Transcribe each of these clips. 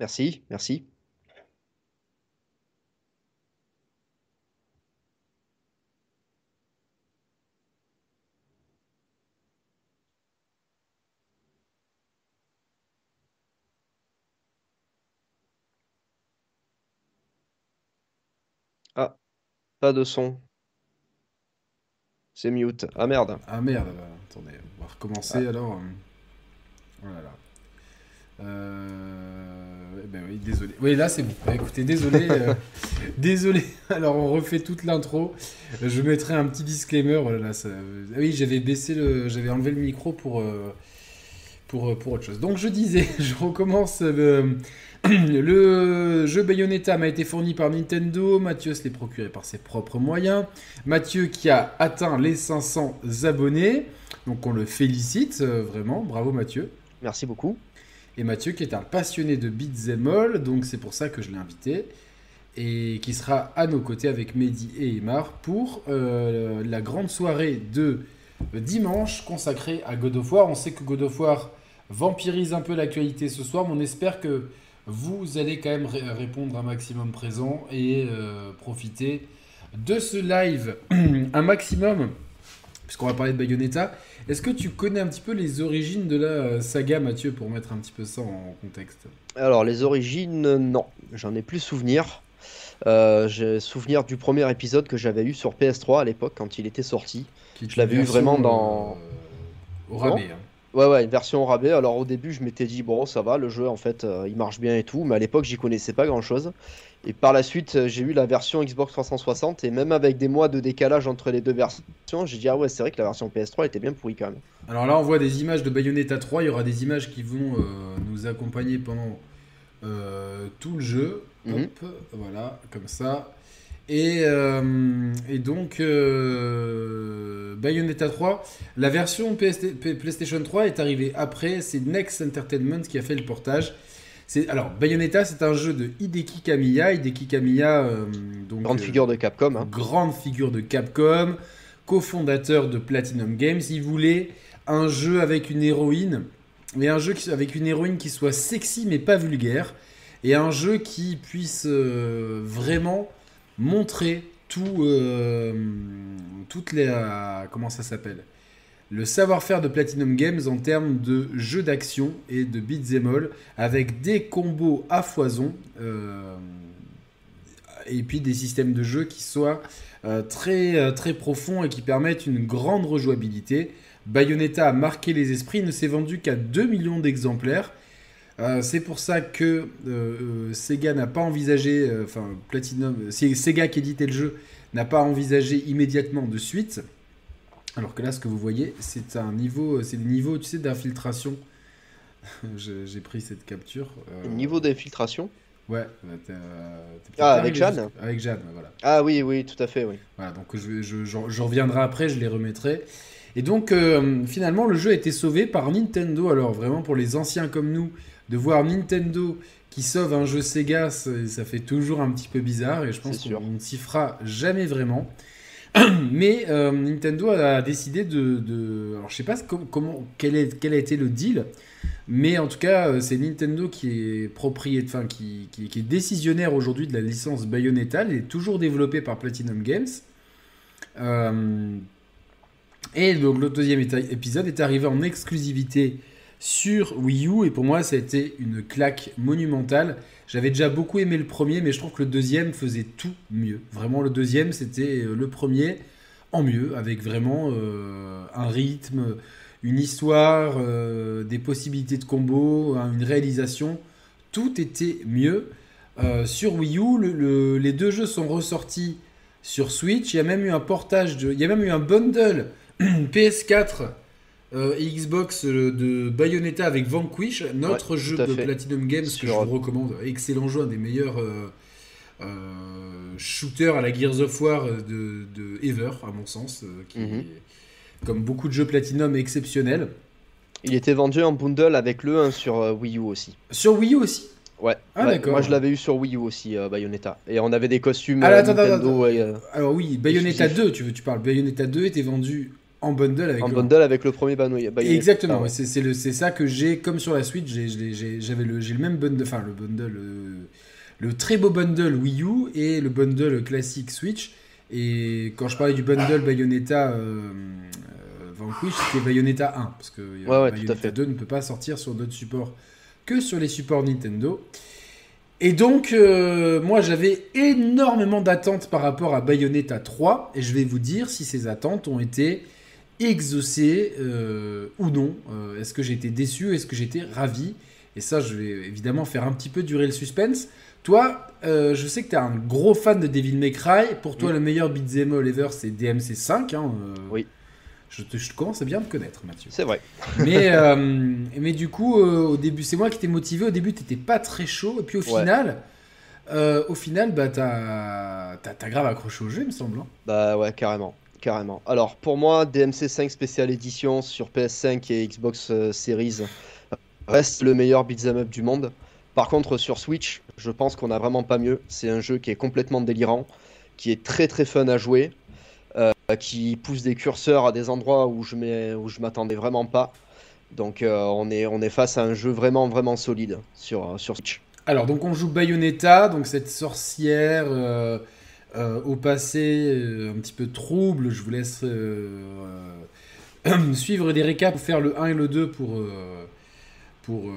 Merci, merci. Ah, pas de son. C'est mute. Ah merde. Ah merde, bah, attendez, on va recommencer Ah. alors. Voilà. Euh... eh ben oui, désolé. Oui, là c'est bon. Bah, écoutez, désolé. euh, désolé. Alors on refait toute l'intro. Je mettrai un petit disclaimer. Là là, ça- ah Oui, j'avais baissé le, j'avais enlevé le micro pour euh, pour euh, pour autre chose. Donc je disais, je recommence. euh, le jeu Bayonetta m'a été fourni par Nintendo. Mathieu se l'est procuré par ses propres moyens. Mathieu qui a atteint les 500 abonnés. Donc on le félicite euh, vraiment. Bravo Mathieu. Merci beaucoup. Et Mathieu qui est un passionné de beat'em all, donc c'est pour ça que je l'ai invité, et qui sera à nos côtés avec Mehdi et Emar pour euh, la grande soirée de dimanche consacrée à God of War. On sait que God of War vampirise un peu l'actualité ce soir, mais on espère que vous allez quand même ré- répondre un maximum présent et euh, profiter de ce live un maximum, puisqu'on va parler de Bayonetta. Est-ce que tu connais un petit peu les origines de la euh, saga, Mathieu, pour mettre un petit peu ça en contexte? Alors, les origines, non. J'en ai plus souvenir. Euh, j'ai souvenir du premier épisode que j'avais eu sur PS3 à l'époque quand il était sorti. Je l'avais eu vraiment dans- euh, au rabais. hein. Ouais, ouais, une version au rabais. Alors, au début, je m'étais dit, bon, ça va, le jeu, en fait, euh, il marche bien et tout. Mais à l'époque, j'y connaissais pas grand-chose. Et par la suite, euh, j'ai eu la version Xbox 360. Et même avec des mois de décalage entre les deux versions, j'ai dit, ah ouais, c'est vrai que la version PS3 était bien pourrie quand même. Alors là, on voit des images de Bayonetta 3. Il y aura des images qui vont euh, nous accompagner pendant euh, tout le jeu. Mhm. Hop, voilà, comme ça. Et, euh, et donc, euh, Bayonetta 3, la version PlayStation 3 est arrivée après. C'est Next Entertainment qui a fait le portage. Alors Bayonetta, c'est un jeu de Hideki Kamiya. Hideki Kamiya, euh, donc Grande figure de Capcom. hein. grande figure de Capcom, cofondateur de Platinum Games. Il voulait un jeu avec une héroïne, mais un jeu avec une héroïne qui soit sexy mais pas vulgaire, et un jeu qui puisse vraiment montrer tout, euh, toutes les, comment ça s'appelle, le savoir-faire de Platinum Games en termes de jeux d'action et de beat'em all, avec des combos à foison. euh, et puis des systèmes de jeu qui soient euh, très, très profonds et qui permettent une grande rejouabilité. Bayonetta a marqué les esprits, ne s'est vendu qu'à 2 millions d'exemplaires. Euh, c'est pour ça que euh, euh, Sega n'a pas envisagé, euh, enfin Platinum, c'est Sega qui éditait le jeu, n'a pas envisagé immédiatement de suite. Alors que là, ce que vous voyez, c'est un niveau, c'est des niveaux, tu sais, d'infiltration. Je- J'ai pris cette capture. Niveau d'infiltration? Ouais, bah, Ah, avec Jeanne Avec Jeanne, voilà. Ah oui, oui, tout à fait, oui. Voilà, donc je, je, j'en- j'en reviendrai après, je les remettrai. Et donc, finalement, le jeu a été sauvé par Nintendo. Alors, vraiment, pour les anciens comme nous, de voir Nintendo qui sauve un jeu Sega, ça, ça fait toujours un petit peu bizarre. Et je pense qu'on ne s'y fera jamais vraiment. Mais euh, Nintendo a décidé de, de- Alors, je sais pas com- comment, quel, est, quel a été le deal. Mais en tout cas, euh, c'est Nintendo qui est propriétaire, enfin, qui, qui- qui est décisionnaire aujourd'hui de la licence Bayonetta. Elle est toujours développée par Platinum Games. Euh, et donc le deuxième épisode est arrivé en exclusivité sur Wii U et pour moi ça a été une claque monumentale. J'avais déjà beaucoup aimé le premier mais je trouve que le deuxième faisait tout mieux. Vraiment le deuxième c'était euh, le premier en mieux avec vraiment euh, un rythme, une histoire, euh, des possibilités de combo, hein, une réalisation. Tout était mieux. Sur Wii U, le- le- les deux jeux sont ressortis sur Switch. Il y a même eu un portage, de, il y a même eu un bundle PS4 euh, et Xbox euh, de Bayonetta avec Vanquish, notre Ouais, jeu de fait. Platinum Games que je vous recommande. Excellent jeu, un des meilleurs euh, euh, shooters à la Gears of War de, de Ever, à mon sens, qui Mhm. est, comme beaucoup de jeux Platinum, exceptionnel. Il était vendu en bundle avec le 1 sur Wii U aussi. Sur Wii U aussi? Ouais. Ah, Ouais. Moi je l'avais eu sur Wii U aussi, euh, Bayonetta. Et on avait des costumes Ah, attends, attends, Nintendo. et, euh, Alors oui, Bayonetta Exclusif. 2, tu, veux, tu parles. Bayonetta 2 était vendu en bundle avec En le bundle avec le premier Bayonetta. Exactement, Ah ouais. c'est ça que j'ai comme sur la Switch. J'avais le, même bundle, enfin le bundle, euh, le très beau bundle Wii U et le bundle classique Switch. Et quand je parlais du bundle Bayonetta euh, euh, Vanquish, c'était Bayonetta 1 parce que euh, Ouais, ouais, Bayonetta fait. 2 ne peut pas sortir sur d'autres supports que sur les supports Nintendo. Et donc, euh, moi, j'avais énormément d'attentes par rapport à Bayonetta 3, et je vais vous dire si ces attentes ont été exaucées euh, ou non. Euh, est-ce que j'ai été déçu? Est-ce que j'ai été ravi? Et ça, je vais évidemment faire un petit peu durer le suspense. Toi, euh, je sais que tu es un gros fan de Devil May Cry. Pour toi, Oui. le meilleur beat'em all ever, c'est DMC 5. hein, Oui. Je, te, je commence à bien te connaître, Mathieu. C'est vrai. Mais, mais du coup, au début, c'est moi qui t'ai motivé. Au début, t'étais pas très chaud. Et puis au Ouais. final, au final, bah, t'as, t'as grave accroché au jeu, il me semble. hein. Bah ouais, carrément. Alors pour moi, DMC5 Special Edition sur PS5 et Xbox euh, Series reste le meilleur beat'em up du monde. Par contre, sur Switch, je pense qu'on a vraiment pas mieux. C'est un jeu qui est complètement délirant, qui est très très fun à jouer, euh, qui pousse des curseurs à des endroits où je m'attendais vraiment pas. Donc euh, on est face à un jeu vraiment vraiment solide sur Switch. Alors, donc on joue Bayonetta, donc cette sorcière euh, au passé euh, un petit peu trouble. Je vous laisse euh, suivre des récaps pour faire le 1 et le 2 pour, pour,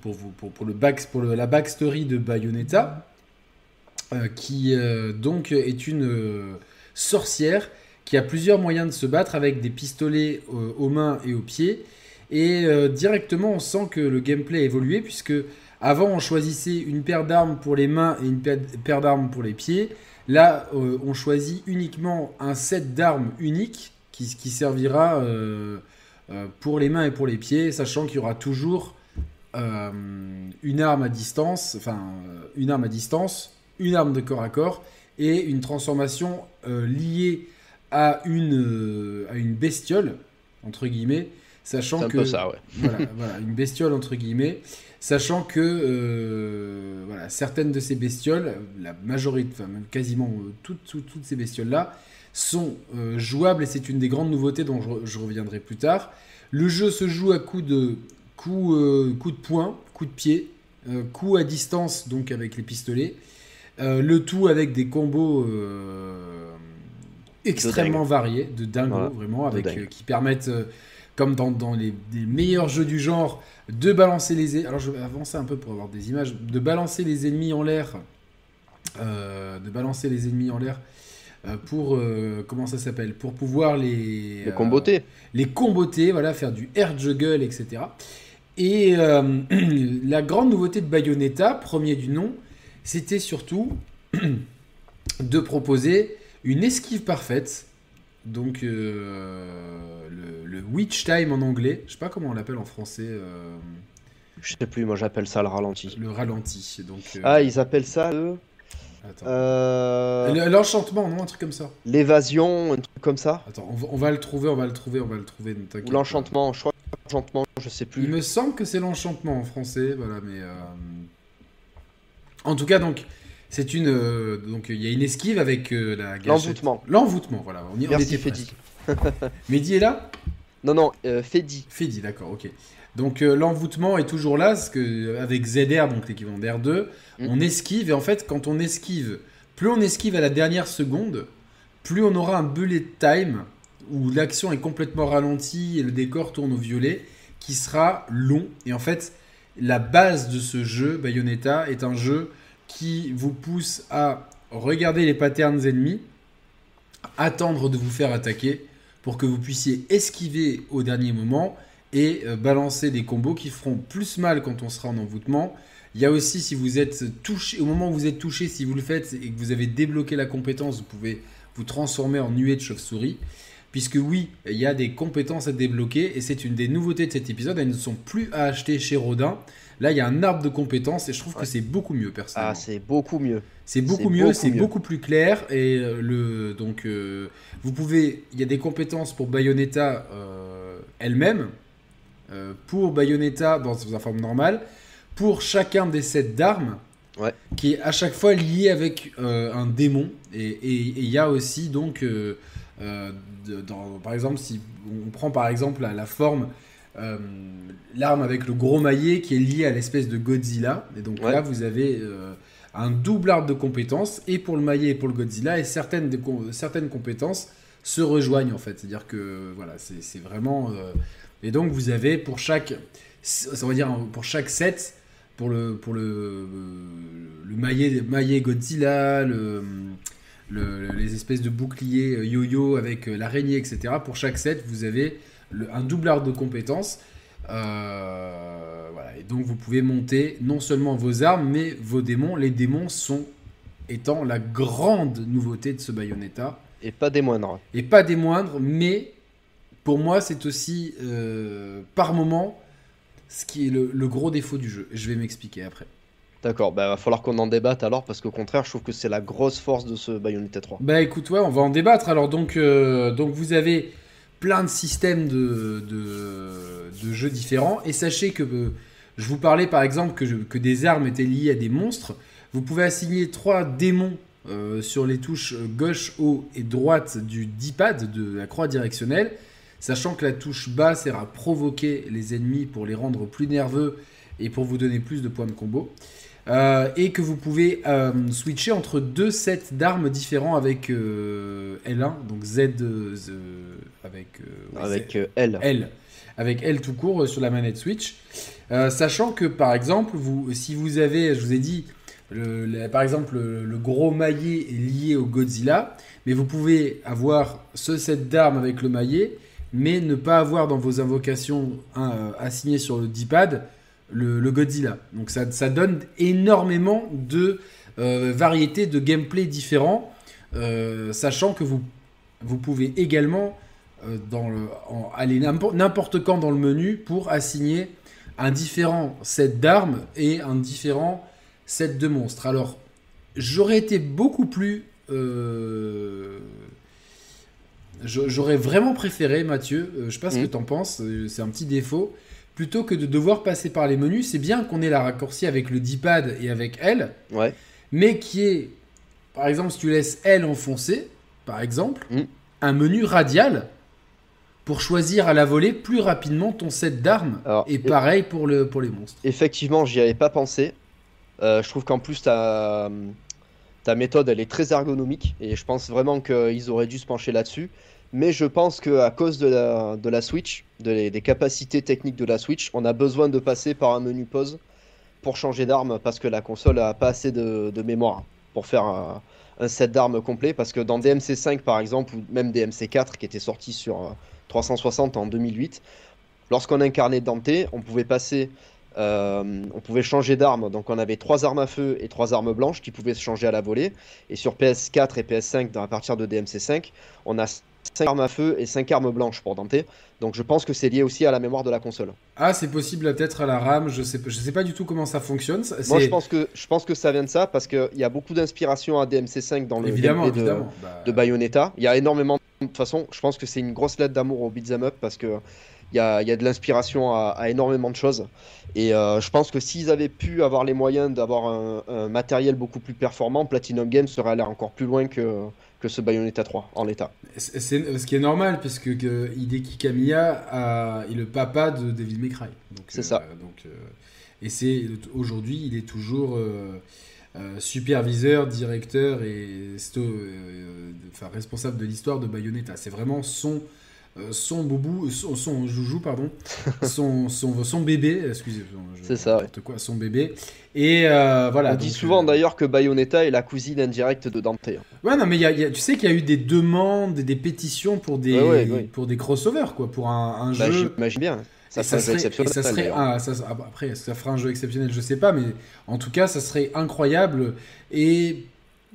pour, vous, pour, la backstory de Bayonetta, qui donc est une sorcière qui a plusieurs moyens de se battre avec des pistolets aux mains et aux pieds. Et directement, on sent que le gameplay a évolué puisque avant, on choisissait une paire d'armes pour les mains et une paire d'armes pour les pieds. Là, euh, on choisit uniquement un set d'armes unique qui, qui servira euh, euh, pour les mains et pour les pieds, sachant qu'il y aura toujours une arme à distance, enfin une arme à distance, une arme de corps à corps et une transformation liée à une, à une bestiole, entre guillemets, sachant que peu ça, ouais. voilà, voilà, une bestiole entre guillemets, sachant que euh, voilà, certaines de ces bestioles, la majorité, enfin même quasiment euh, toutes, toutes, toutes ces bestioles-là, sont euh, jouables et c'est une des grandes nouveautés dont je, je reviendrai plus tard. Le jeu se joue à coups de coups de poing, coups de pied, coups à distance donc avec les pistolets, le tout avec des combos extrêmement variés, de dingo Voilà, vraiment, de avec dingue. qui permettent comme dans, dans les, les meilleurs jeux du genre, de balancer les... é- Alors je vais avancer un peu pour avoir des images. De balancer les ennemis en l'air. euh, de balancer les ennemis en l'air. euh, pour... euh, comment ça s'appelle Pour pouvoir les... Les euh, comboter. les comboter, voilà, faire du air juggle, etc. Et euh, la grande nouveauté de Bayonetta, premier du nom, c'était surtout de proposer une esquive parfaite. Donc euh, le, le witch time en anglais, je sais pas comment on l'appelle en français, euh, Je sais plus, moi j'appelle ça le ralenti. le ralenti. Donc euh, Ah, ils appellent ça le L'enchantement, non, un truc comme ça. l'évasion, un truc comme ça. Attends, on va, on va le trouver, on va le trouver, on va le trouver. Ou l'enchantement, je crois l'enchantement, je sais Il plus. me semble que c'est l'enchantement en français, voilà, mais en tout cas donc c'est une euh, donc il y a une esquive avec euh, la gâchette. L'envoûtement. L'envoûtement, voilà. On y Merci était Fedi. Mehdi est là? Non, non, euh, Fedi. Fedi, d'accord, ok. Donc euh, l'envoûtement est toujours là, parce que avec ZR, donc l'équivalent d'R2, Mm. on esquive, et en fait, quand on esquive, plus on esquive à la dernière seconde, plus on aura un bullet time, où l'action est complètement ralentie et le décor tourne au violet, qui sera long. Et en fait, la base de ce jeu, Bayonetta, est un jeu qui vous pousse à regarder les patterns ennemis, attendre de vous faire attaquer, pour que vous puissiez esquiver au dernier moment et euh, balancer des combos qui feront plus mal quand on sera en envoûtement. Il y a aussi, si vous êtes touché, au moment où vous êtes touché, si vous le faites et que vous avez débloqué la compétence, vous pouvez vous transformer en nuée de chauve-souris. Puisque oui, il y a des compétences à débloquer et c'est une des nouveautés de cet épisode. Elles ne sont plus à acheter chez Rodin. Là, il y a un arbre de compétences et je trouve que c'est beaucoup mieux personnellement. Ah, c'est beaucoup mieux. C'est beaucoup mieux, c'est beaucoup plus clair et euh, le donc euh, vous pouvez il y a des compétences pour Bayonetta euh, elle-même euh, pour Bayonetta dans sa forme normale pour chacun des sets d'armes Ouais. qui est à chaque fois lié avec euh, un démon et il y a aussi donc euh, par exemple, si on prend par exemple la, forme, l'arme avec le gros maillet qui est lié à l'espèce de Godzilla, et donc là vous avez un double arbre de compétences, et pour le maillet et pour le Godzilla, et certaines, certaines compétences se rejoignent en fait. C'est-à-dire que voilà, c'est vraiment. et donc vous avez pour chaque, ça veut dire pour chaque set, pour le, pour le, le maillet, maillet Godzilla, le, les espèces de boucliers euh, yo-yo avec euh, l'araignée, etc. Pour chaque set, vous avez un double arbre de compétences. Euh, voilà. Et donc vous pouvez monter non seulement vos armes, mais vos démons. Les démons sont étant la grande nouveauté de ce Bayonetta. Et pas des moindres. Et pas des moindres, mais pour moi c'est aussi par moment ce qui est le, gros défaut du jeu. Je vais m'expliquer après. D'accord, bah va falloir qu'on en débatte alors, parce qu'au contraire, je trouve que c'est la grosse force de ce Bayonetta 3. Bah écoute, ouais, on va en débattre. Alors donc, euh, donc vous avez plein de systèmes de, de, jeux différents, et sachez que euh, je vous parlais par exemple que, des armes étaient liées à des monstres. Vous pouvez assigner trois démons euh, sur les touches gauche, haut et droite du D-pad de la croix directionnelle sachant que la touche bas sert à provoquer les ennemis pour les rendre plus nerveux et pour vous donner plus de points de combo. Euh, et que vous pouvez euh, switcher entre deux sets d'armes différents avec euh, L1, donc Z, avec, avec L. L. Avec L tout court sur la manette Switch. sachant que par exemple, vous, si vous avez, je vous ai dit, par exemple, le, gros maillet est lié au Godzilla, mais vous pouvez avoir ce set d'armes avec le maillet mais ne pas avoir dans vos invocations assignées sur le D-pad le, Godzilla. Donc ça, ça, donne énormément de euh, variétés de gameplay différents, euh, sachant que vous, vous pouvez également dans le, aller n'importe quand dans le menu pour assigner un différent set d'armes et un différent set de monstres. Alors j'aurais été beaucoup plus J'aurais vraiment préféré, Mathieu, euh, je sais pas ce que mm. tu en penses, euh, c'est un petit défaut, plutôt que de devoir passer par les menus, c'est bien qu'on ait la raccourci avec le D-pad et avec L, ouais. mais qui est, par exemple, si tu laisses L enfoncé, par exemple, mm. un menu radial pour choisir à la volée plus rapidement ton set d'armes. Et pareil pour, le, pour les monstres. Effectivement, j'y avais pas pensé. Euh, je trouve qu'en plus, tu as ta méthode, elle est très ergonomique et je pense vraiment qu'ils auraient dû se pencher là-dessus. Mais je pense qu'à cause de la, de la Switch, des capacités techniques de la Switch, on a besoin de passer par un menu pause pour changer d'arme parce que la console a pas assez de, mémoire pour faire un, set d'armes complet. Parce que dans DMC5 par exemple, ou même DMC4 qui était sorti sur 360 euh, en 2008, lorsqu'on incarnait Dante, on pouvait passer euh, on pouvait changer d'arme, donc on avait trois armes à feu et trois armes blanches qui pouvaient se changer à la volée. Et sur PS4 et PS5, à partir de DMC5, on a 5 armes à feu et 5 armes blanches pour Dante. Donc je pense que c'est lié aussi à la mémoire de la console. Ah, c'est possible peut-être à la RAM, je sais, je sais pas du tout comment ça fonctionne. Moi je pense, que, je pense que ça vient de ça parce qu'il y a beaucoup d'inspiration à DMC5 dans le évidemment, de, bah, de Bayonetta. Il y a énormément. De toute façon, je pense que c'est une grosse lettre d'amour au beat'em up parce que il y a, de l'inspiration à, énormément de choses. Et euh, je pense que s'ils avaient pu avoir les moyens d'avoir un, matériel beaucoup plus performant, Platinum Games serait allé encore plus loin que, que ce Bayonetta 3 en l'état. C'est ce qui est normal, puisque que Hideki Kamiya est le papa de David May C'est ça. Euh, donc, euh, et c'est aujourd'hui, il est toujours superviseur, directeur et enfin, responsable de l'histoire de Bayonetta. C'est vraiment son euh, son boubou, son, joujou, pardon, son, son, son bébé, excusez-moi, c'est ça, quoi, son bébé. Et euh, voilà. On dit souvent euh, d'ailleurs que Bayonetta est la cousine indirecte de Dante. Hein. Ouais, non, mais y a, tu sais qu'il y a eu des demandes, des pétitions pour des, pour des crossovers, quoi, pour un, bah, jeu. J'imagine bien. Ça, serait, exceptionnel. Ça serait après, ça fera un jeu exceptionnel, je sais pas, mais en tout cas, ça serait incroyable. Et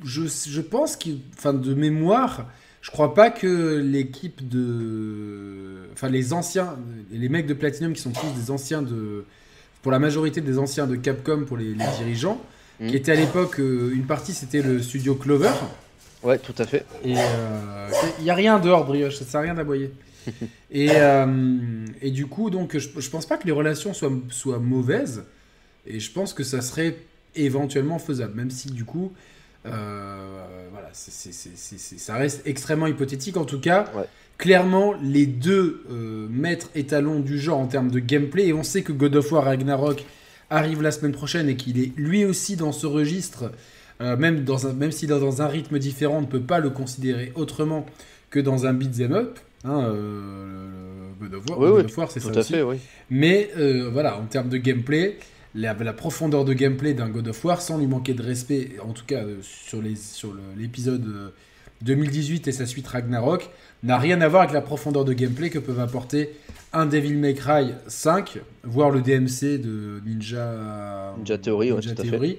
je, je pense que, enfin, de mémoire, je crois pas que l'équipe de. Enfin, les anciens, les mecs de Platinum qui sont tous des anciens de. Pour la majorité des anciens de Capcom, pour les, dirigeants, mm. qui étaient à l'époque, euh, une partie c'était le studio Clover. Ouais, tout à fait. Et il euh, n'y a rien dehors, Brioche, ça sert à rien d'aboyer. et, euh, et du coup, donc, je, je pense pas que les relations soient, soient mauvaises. Et je pense que ça serait éventuellement faisable, même si du coup, voilà, ça reste extrêmement hypothétique. En tout cas, clairement, les deux maîtres étalons du genre en termes de gameplay, et on sait que God of War Ragnarok arrive la semaine prochaine et qu'il est lui aussi dans ce registre, même, dans un, même s'il est dans un rythme différent, on ne peut pas le considérer autrement que dans un beat'em up. Hein, euh, God of War, c'est ça aussi. Mais euh, voilà, en termes de gameplay, la, la profondeur de gameplay d'un God of War, sans lui manquer de respect, en tout cas euh, sur l'épisode sur 2018 et sa suite Ragnarok, n'a rien à voir avec la profondeur de gameplay que peuvent apporter un Devil May Cry 5, voire le DMC de Ninja, Ninja Theory, Ninja Theory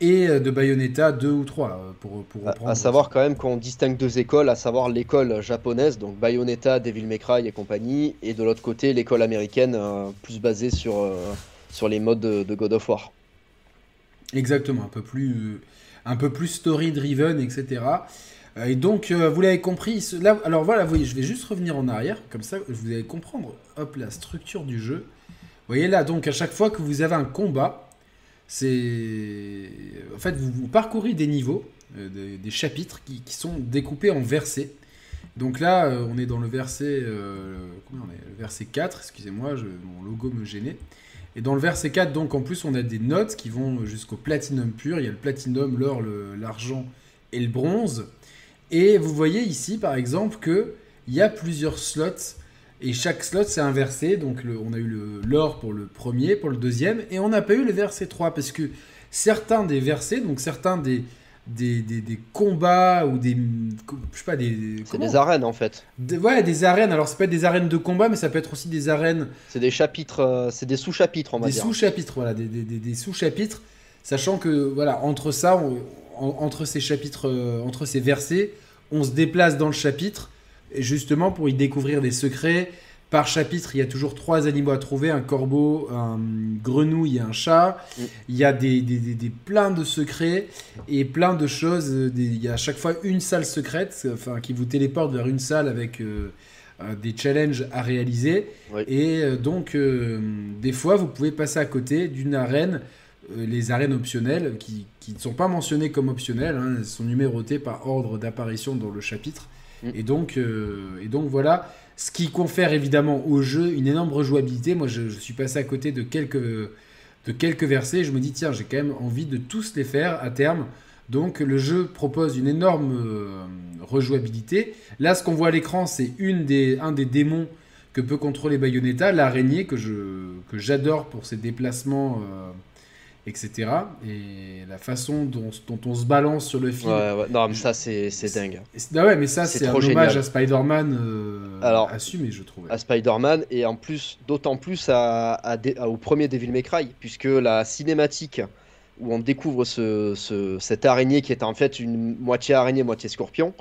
et euh, de Bayonetta 2 ou 3 euh, pour, pour reprendre. À, savoir quand même qu'on distingue deux écoles, à savoir l'école japonaise, donc Bayonetta, Devil May Cry et compagnie, et de l'autre côté l'école américaine, euh, plus basée sur, sur les modes de, God of War. Exactement, un peu plus, un peu plus story driven, etc. Et donc, vous l'avez compris, là, alors voilà, vous voyez, je vais juste revenir en arrière, comme ça vous allez comprendre hop, la structure du jeu. Vous voyez là, donc à chaque fois que vous avez un combat, c'est. En fait, vous, parcourez des niveaux, euh, des, chapitres qui, sont découpés en versets. Donc là, euh, on est dans le verset. Euh, on est? Le verset 4, excusez-moi, mon logo me gênait. Et dans le verset 4, donc en plus, on a des notes qui vont jusqu'au platinum pur. Il y a le platinum, l'or, l'argent et le bronze. Et vous voyez ici, par exemple, qu'il y a plusieurs slots et chaque slot c'est inversé. Donc on a eu l'or pour le premier, pour le deuxième. Et on n'a pas eu le verset 3 parce que certains des versets, donc certains des, des, des, combats ou des. Je sais pas, des. C'est des arènes en fait. ouais, des arènes. Alors, ça peut être des arènes de combat, mais ça peut être aussi des arènes. C'est des chapitres, euh, c'est des sous-chapitres, on va des dire. Sous-chapitres, voilà, des, des sous-chapitres. Sachant que, voilà, entre ça, entre ces chapitres, euh, entre ces versets, on se déplace dans le chapitre justement pour y découvrir des secrets. Par chapitre, il y a toujours trois animaux à trouver un corbeau, un grenouille et un chat. Mm. Il y a des, des, des, plein de secrets et plein de choses. il y a à chaque fois une salle secrète enfin, qui vous téléporte vers une salle avec euh, euh, des challenges à réaliser. Et euh, donc, des fois, vous pouvez passer à côté d'une arène les arènes optionnelles qui, qui, ne sont pas mentionnées comme optionnelles, hein, elles sont numérotées par ordre d'apparition dans le chapitre. Mm. Et, donc, euh, et donc voilà, ce qui confère évidemment au jeu une énorme rejouabilité. Moi, je, suis passé à côté de quelques, versets. je me dis, tiens, j'ai quand même envie de tous les faire à terme. Donc le jeu propose une énorme euh, rejouabilité. Là, ce qu'on voit à l'écran, c'est un des démons que peut contrôler Bayonetta, l'araignée que j'adore pour ses déplacements. Euh, etc. Et la façon dont, on se balance sur le film. Ouais, Non, mais ça, c'est dingue. Ah ouais, mais ça, c'est un hommage à Spider-Man euh, Alors, assumé, je trouve. À Spider-Man, et en plus, d'autant plus à, au premier Devil May Cry, puisque la cinématique où on découvre ce, ce, cette araignée qui est en fait une moitié araignée, moitié scorpion,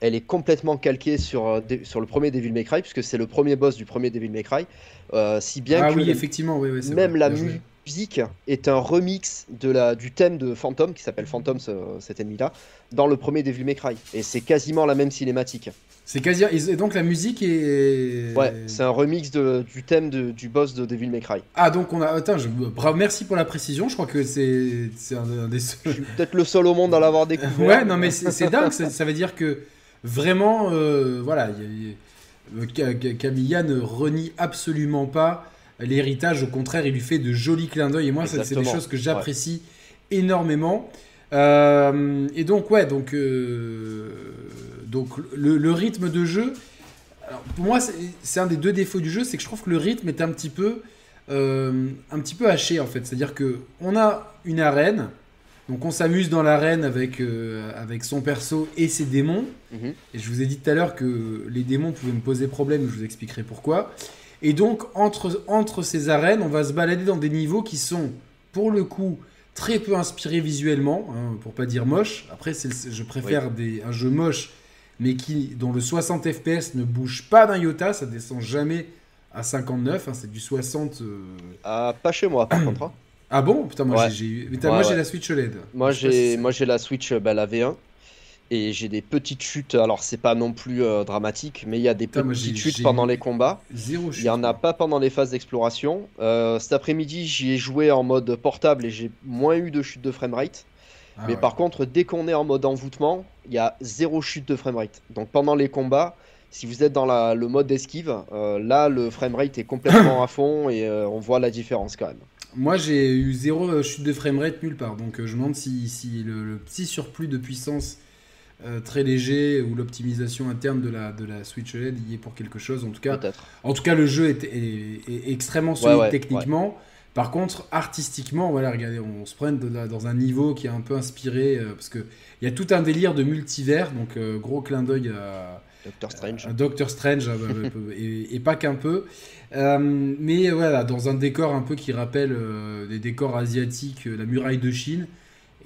elle est complètement calquée sur, euh, sur le premier Devil May Cry, puisque c'est le premier boss du premier Devil May Cry. Euh, si bien ah que oui, effectivement, oui, oui, même la musique musique est un remix de la, du thème de Phantom, qui s'appelle Phantom, cet ennemi-là, dans le premier Devil May Cry. Et c'est quasiment la même cinématique. C'est quasi... Et donc la musique est... Ouais, c'est un remix de, du thème de, du boss de Devil May Cry. Ah, donc on a... Attends, je... Bravo, merci pour la précision, je crois que c'est un, des Je suis peut-être le seul au monde à l'avoir découvert. ouais, non mais c'est dingue, ça, veut dire que vraiment, euh, voilà, Camilla ne renie absolument pas l'héritage, au contraire, il lui fait de jolis clins d'œil. Et moi, c'est des choses que j'apprécie énormément. Euh, et donc, ouais, donc, euh, donc le, rythme de jeu, pour moi, c'est un des deux défauts du jeu, c'est que je trouve que le rythme est un petit peu, euh, un petit peu haché en fait. C'est-à-dire que on a une arène, donc on s'amuse dans l'arène avec, avec son perso et ses démons. Mhm. Et je vous ai dit tout à l'heure que les démons pouvaient me poser problème, je vous expliquerai pourquoi. Et donc, entre, entre ces arènes, on va se balader dans des niveaux qui sont, pour le coup, très peu inspirés visuellement, hein, pour pas dire moche. Après, je préfère des, un jeu moche, mais qui, dont le 60 FPS ne bouge pas d'un iota, ça descend jamais à 59, hein, c'est du 60. Euh, ah, pas chez moi, par contre. Hein. Ah bon? Putain, moi j'ai la Switch OLED. Moi j'ai la Switch, bah, la V1 et j'ai des petites chutes. Alors, c'est pas non plus euh, dramatique, mais il y a des petites chutes pendant les combats. Zéro chute. Il y en a pas pendant les phases d'exploration. Euh, cet après-midi, j'y ai joué en mode portable et j'ai moins eu de chute de framerate. Ah mais par contre, dès qu'on est en mode envoûtement, il y a zéro chute de framerate. Donc pendant les combats, si vous êtes dans le mode esquive, euh, là le framerate est complètement à fond et on voit la différence quand même. Moi j'ai eu zéro chute de framerate nulle part, donc je me demande si, le, petit surplus de puissance très léger ou l'optimisation interne de la, de la Switch OLED y est pour quelque chose. En tout cas, en tout cas le jeu est, extrêmement solide techniquement. Par contre, artistiquement, voilà, regardez, on se prend dans un niveau qui est un peu inspiré, euh, parce qu'il y a tout un délire de multivers, donc euh, gros clin d'œil à Doctor Strange, Doctor Strange et, pas qu'un peu. Euh, mais voilà, dans un décor un peu qui rappelle des décors asiatiques, la muraille de Chine.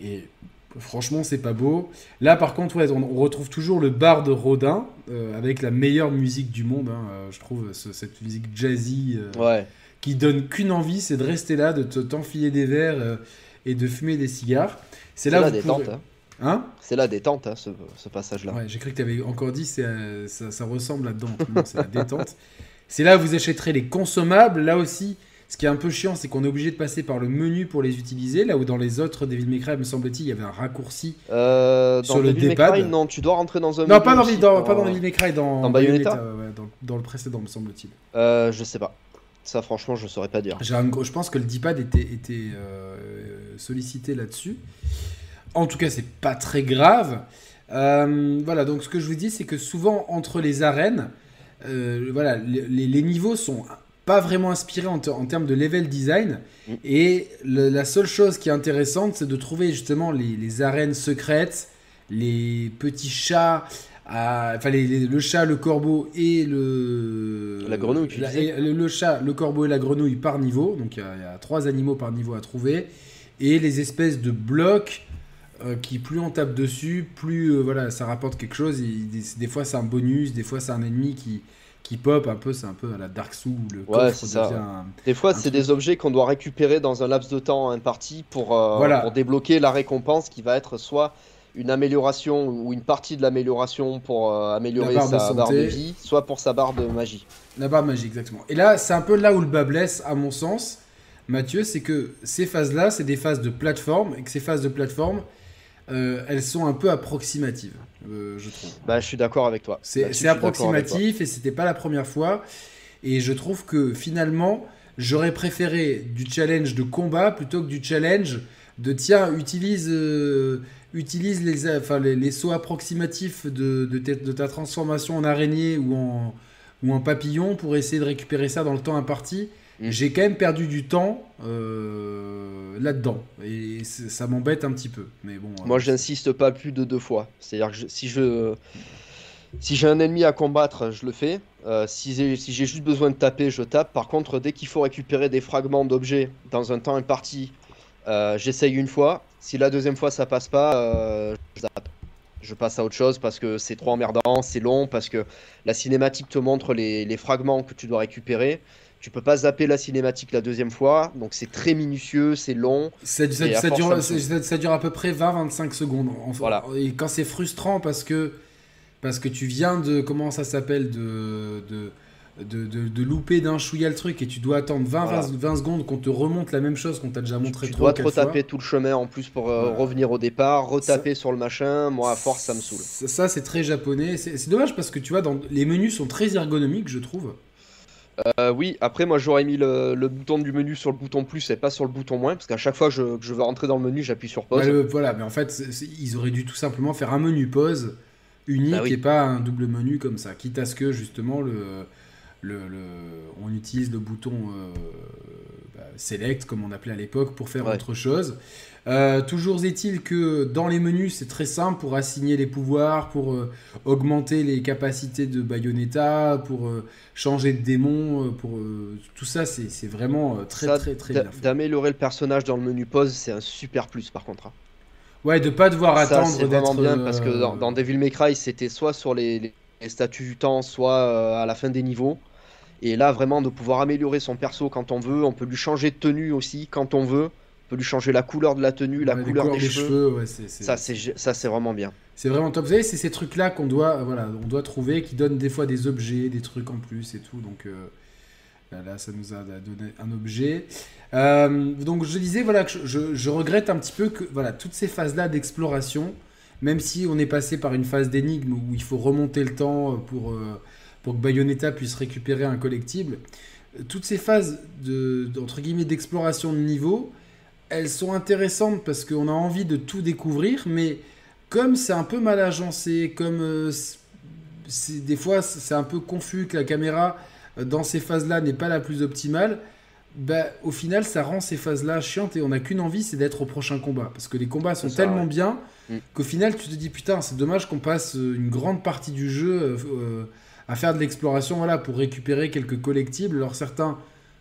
Et franchement, c'est pas beau. Là, par contre, on, retrouve toujours le bar de Rodin, avec la meilleure musique du monde, hein, je trouve, cette musique jazzy. ouais qui donne qu'une envie, c'est de rester là, de t'enfiler des verres euh, et de fumer des cigares. C'est là la détente. Hein. hein? C'est la détente, hein, ce, ce passage-là. Ouais, j'ai cru que tu avais encore dit, euh, ça, ça, ressemble là-dedans. c'est la détente. C'est là où vous achèterez les consommables. Là aussi, ce qui est un peu chiant, c'est qu'on est obligé de passer par le menu pour les utiliser. Là où dans les autres Devil May Cry, me semble-t-il, il y avait un raccourci euh, sur le D-pad. Non, tu dois rentrer dans un non, pas dans, dans, pas dans Devil May Cry, dans, dans Bayonetta, dans, dans, le précédent, me semble-t-il. Euh, je sais pas. Ça, franchement, je saurais pas dire. je pense que le D-pad était, était euh, sollicité là-dessus. En tout cas, c'est pas très grave. Euh, voilà, donc ce que je vous dis, c'est que souvent entre les arènes, euh, voilà, les, niveaux sont pas vraiment inspirés en, termes de level design. Et la seule chose qui est intéressante, c'est de trouver justement les, les, arènes secrètes, les petits chats enfin le chat, le corbeau et le la grenouille. le, chat, le corbeau et la grenouille par niveau. Donc il y, a trois animaux par niveau à trouver et les espèces de blocs euh, qui plus on tape dessus, plus euh, voilà ça rapporte quelque chose. des, fois c'est un bonus, des fois c'est un ennemi qui qui pop un peu, c'est un peu à la Dark Souls. Le ouais, c'est ça. des fois, c'est des objets qu'on doit récupérer dans un laps de temps imparti pour, euh, pour débloquer la récompense qui va être soit une amélioration ou une partie de l'amélioration pour euh, améliorer sa barre de vie, soit pour sa barre de magie. La barre de magie, exactement. Et là, c'est un peu là où le bas blesse, à mon sens, Mathieu, c'est que ces phases-là, c'est des phases de plateforme, et que ces phases de plateforme, euh, elles sont un peu approximatives, euh, je trouve. Bah, je suis d'accord avec toi. C'est approximatif, et c'était pas la première fois. Et je trouve que finalement, j'aurais préféré du challenge de combat plutôt que du challenge de tiens, utilise utilise les, enfin, les, sauts approximatifs de, de, ta transformation en araignée ou en, ou en papillon pour essayer de récupérer ça dans le temps imparti. Mm. J'ai quand même perdu du temps euh, là-dedans et ça m'embête un petit peu. Mais bon. Moi, euh, j'insiste pas plus de deux fois. C'est-à-dire que si je si j'ai un ennemi à combattre, je le fais. Euh, si j'ai si juste besoin de taper, je tape. Par contre, dès qu'il faut récupérer des fragments d'objets dans un temps imparti, j'essaye une fois. Si la deuxième fois ça passe pas, euh, je Je passe à autre chose parce que c'est trop emmerdant, c'est long, parce que la cinématique te montre les, fragments que tu dois récupérer. Tu peux pas zapper la cinématique la deuxième fois, donc c'est très minutieux, c'est long. Ça, dure, à peu près 20-25 secondes. Voilà. Et quand c'est frustrant parce que, parce que tu viens de. Comment ça s'appelle de, de de, de, louper d'un chouïa le truc et tu dois attendre 20, 20, secondes qu'on te remonte la même chose qu'on t'a déjà montré tu, tu dois te retaper tout le chemin en plus pour euh, revenir au départ, retaper sur le machin. Moi, à force, ça me saoule. Ça, c'est très japonais. C'est dommage parce que tu vois, dans, les menus sont très ergonomiques, je trouve. Euh, oui, après, moi j'aurais mis le, bouton du menu sur le bouton plus et pas sur le bouton moins parce qu'à chaque fois que je, je, veux rentrer dans le menu, j'appuie sur pause. voilà, mais en fait, ils auraient dû tout simplement faire un menu pause unique bah et pas un double menu comme ça, quitte à ce que justement le le, on utilise le bouton euh, bah, select comme on appelait à l'époque pour faire autre chose. Euh, toujours est-il que dans les menus c'est très simple pour assigner les pouvoirs, pour euh, augmenter les capacités de Bayonetta, pour changer de démon, pour tout ça c'est vraiment très très très bien. D'améliorer le personnage dans le menu pause c'est un super plus par contre. Hein. Ouais, de pas devoir attendre. C'est vraiment bien parce que dans, dans Devil May Cry c'était soit sur les, les statuts du temps, soit à la fin des niveaux. Et là, vraiment, de pouvoir améliorer son perso quand on veut, on peut lui changer de tenue aussi quand on veut. Peut lui changer la couleur de la tenue, la couleur des, cheveux. Ça, c'est vraiment bien. C'est vraiment top. Vous savez, c'est ces trucs-là qu'on doit, voilà, on doit trouver, qui donnent des fois des objets, des trucs en plus et tout. Donc, euh, Là, ça nous a donné un objet. Euh, donc je disais voilà que je, regrette un petit peu que voilà toutes ces phases là d'exploration, même si on est passé par une phase d'énigme où il faut remonter le temps pour pour que Bayonetta puisse récupérer un collectible, toutes ces phases de entre guillemets d'exploration de niveau, elles sont intéressantes parce qu'on a envie de tout découvrir, mais comme c'est un peu mal agencé, comme euh, des fois c'est un peu confus que la caméra euh, dans ces phases-là n'est pas la plus optimale, bah, au final ça rend ces phases-là chiantes et on n'a qu'une envie, c'est d'être au prochain combat. Parce que les combats sont tellement bien mm. qu'au final tu te dis putain c'est dommage qu'on passe euh, une grande partie du jeu à faire de l'exploration voilà, pour récupérer quelques collectibles. Alors certains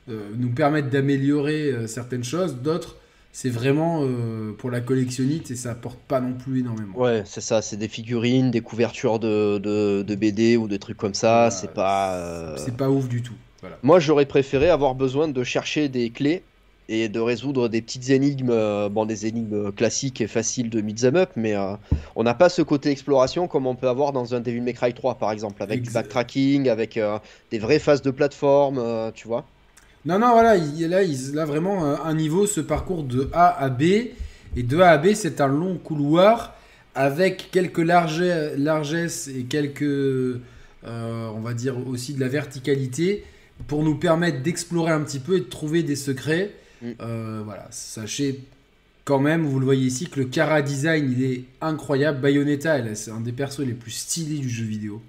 nous permettent d'améliorer certaines choses, d'autres c'est vraiment euh, pour la collectionnite et ça apporte pas non plus énormément. Ouais, c'est ça, c'est des figurines, des couvertures de, de, BD ou des trucs comme ça, c'est pas. Euh, c'est pas ouf du tout. Moi j'aurais préféré avoir besoin de chercher des clés et de résoudre des petites énigmes, euh, bon des énigmes classiques et faciles de Meet Up, mais on n'a pas ce côté exploration comme on peut avoir dans un Devil May Cry 3 par exemple, avec du backtracking, avec des vraies phases de plateforme, tu vois. Non, non, voilà, il, là, il, a vraiment euh, un niveau, ce parcours de A à B. Et de A à B, c'est un long couloir avec quelques largesses et quelques, euh, on va dire aussi de la verticalité pour nous permettre d'explorer un petit peu et de trouver des secrets. Mm. Euh, voilà, sachez quand même, vous le voyez ici, que le Cara Design, il est incroyable. Bayonetta, c'est un des persos les plus stylés du jeu vidéo.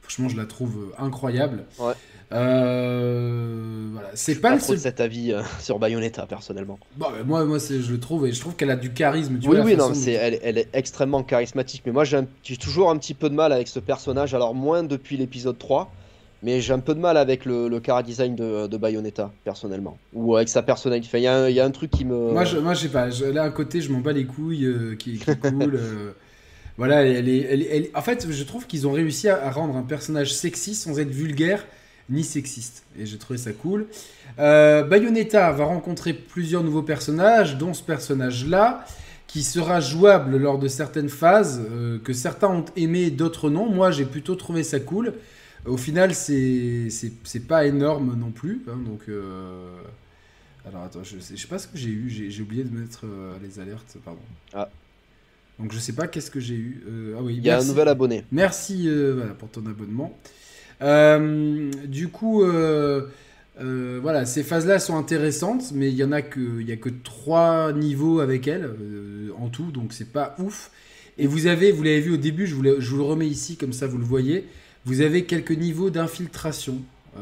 Franchement, je la trouve incroyable. Ouais. Euh, voilà, c'est pas, pas le seul... cet avis euh, sur Bayonetta personnellement. Bon, moi, moi, je le trouve et je trouve qu'elle a du charisme. oui, oui, non, elle, elle, est extrêmement charismatique. Mais moi, j'ai, toujours un petit peu de mal avec ce personnage. Alors moins depuis l'épisode 3, mais j'ai un peu de mal avec le, le design de, de, Bayonetta personnellement, ou avec sa personnalité. il y, y, a un truc qui me. Moi, je, moi, je sais pas. là, à côté, je m'en bats les couilles, euh, qui, qui est cool. voilà, elle est, elle, en fait, je trouve qu'ils ont réussi à rendre un personnage sexy sans être vulgaire ni sexiste. Et j'ai trouvé ça cool. Euh, Bayonetta va rencontrer plusieurs nouveaux personnages, dont ce personnage-là, qui sera jouable lors de certaines phases, euh, que certains ont aimé, d'autres non. Moi, j'ai plutôt trouvé ça cool. Au final, c'est pas énorme non plus. Hein, donc. Euh, alors attends, je sais, je sais pas ce que j'ai eu, j'ai oublié de mettre les alertes, pardon. Ah. Donc je sais pas qu'est-ce que j'ai eu. ah oui, il y a un nouvel abonné. Merci voilà, pour ton abonnement. Euh, du coup, euh, euh, voilà, ces phases-là sont intéressantes, mais il y en a que, il y a que trois niveaux avec elles en tout, donc c'est pas ouf. Et vous avez, vous l'avez vu au début, je vous, je vous, le remets ici comme ça vous le voyez. Vous avez quelques niveaux d'infiltration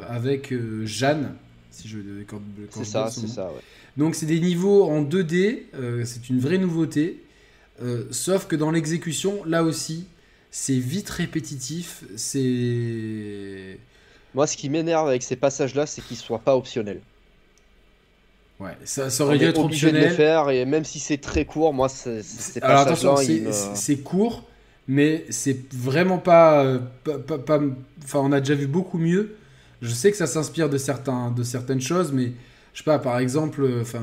avec Jeanne, si je quand, C'est ça, c'est ça. Ouais. Donc c'est des niveaux en 2D, c'est une vraie nouveauté. sauf que dans l'exécution, là aussi, c'est vite répétitif, c'est... Moi, ce qui m'énerve avec ces passages-là, c'est qu'ils soient pas optionnels. Ouais, ça, aurait dû être optionnel. de les faire, et même si c'est très court, moi, c'est Alors attention, c'est court, mais c'est vraiment pas, pas, Enfin, on a déjà vu beaucoup mieux. Je sais que ça s'inspire de, certains, de certaines choses, mais je sais pas, par exemple, euh, enfin.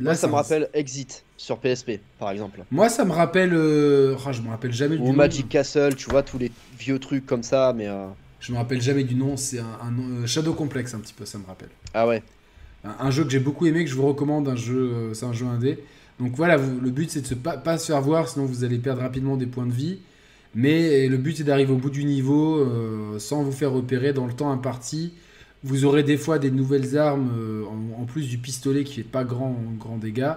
Là, ça me rappelle Exit sur PSP, par exemple. Moi, ça me rappelle. Euh... Oh, je me rappelle jamais du nom. Ou Magic Castle, tu vois, tous les vieux trucs comme ça, mais. Euh... Je me rappelle jamais du nom, c'est un, un, Shadow Complex, un petit peu, ça me rappelle. Ah ouais. Un, jeu que j'ai beaucoup aimé, que je vous recommande, un jeu, c'est un jeu indé. Donc voilà, vous, le but c'est de se pas, pas, se faire voir, sinon vous allez perdre rapidement des points de vie. Mais le but c'est d'arriver au bout du niveau sans vous faire repérer dans le temps imparti. Vous aurez des fois des nouvelles armes euh, en, plus du pistolet qui fait pas grand, grand dégâts.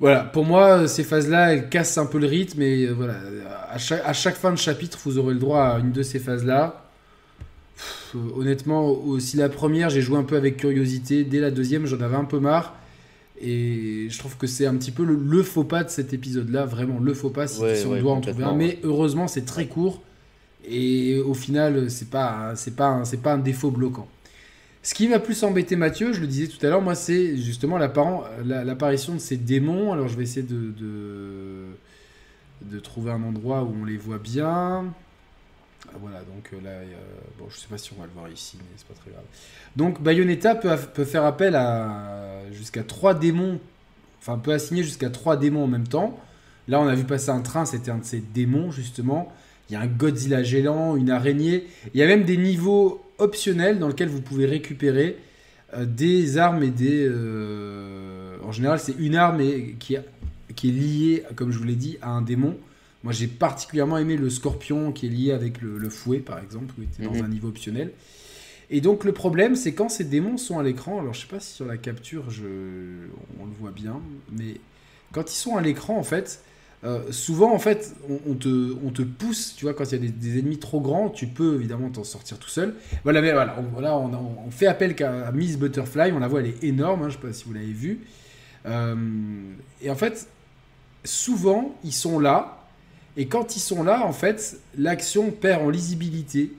Voilà, pour moi, ces phases-là, elles cassent un peu le rythme. Et euh, voilà, à chaque, fin de chapitre, vous aurez le droit à une de ces phases-là. Honnêtement, aussi la première, j'ai joué un peu avec curiosité. Dès la deuxième, j'en avais un peu marre. Et je trouve que c'est un petit peu le, faux pas de cet épisode-là, vraiment le faux pas si, on doit en trouver un. Mais heureusement, c'est très court. Et au final, c'est pas, c'est pas, c'est pas un défaut bloquant. Ce qui m'a plus embêté Mathieu, je le disais tout à l'heure, moi, c'est justement l'apparition de ces démons. Alors, je vais essayer de, de, trouver un endroit où on les voit bien. Ah, voilà, donc euh, là, bon, je sais pas si on va le voir ici, mais c'est pas très grave. Donc, Bayonetta peut, peut faire appel à jusqu'à trois démons, enfin, peut assigner jusqu'à trois démons en même temps. Là, on a vu passer un train, c'était un de ces démons, justement Il y a un Godzilla géant, une araignée. Il y a même des niveaux optionnels dans lesquels vous pouvez récupérer euh, des armes et des. euh, en général, c'est une arme et, qui, qui est liée, comme je vous l'ai dit, à un démon. Moi, j'ai particulièrement aimé le scorpion qui est lié avec le, le fouet, par exemple, qui était dans Mhm. un niveau optionnel. Et donc, le problème, c'est quand ces démons sont à l'écran. Alors, je sais pas si sur la capture, je, on le voit bien, mais quand ils sont à l'écran, en fait, euh, souvent, en fait, on, te, on te pousse, tu vois, quand il y a des, ennemis trop grands, tu peux évidemment t'en sortir tout seul. Voilà, mais voilà, on, fait appel à Miss Butterfly, on la voit, elle est énorme, hein, je sais pas si vous l'avez vu. Euh, et en fait, souvent, ils sont là, et quand ils sont là, en fait, l'action perd en lisibilité.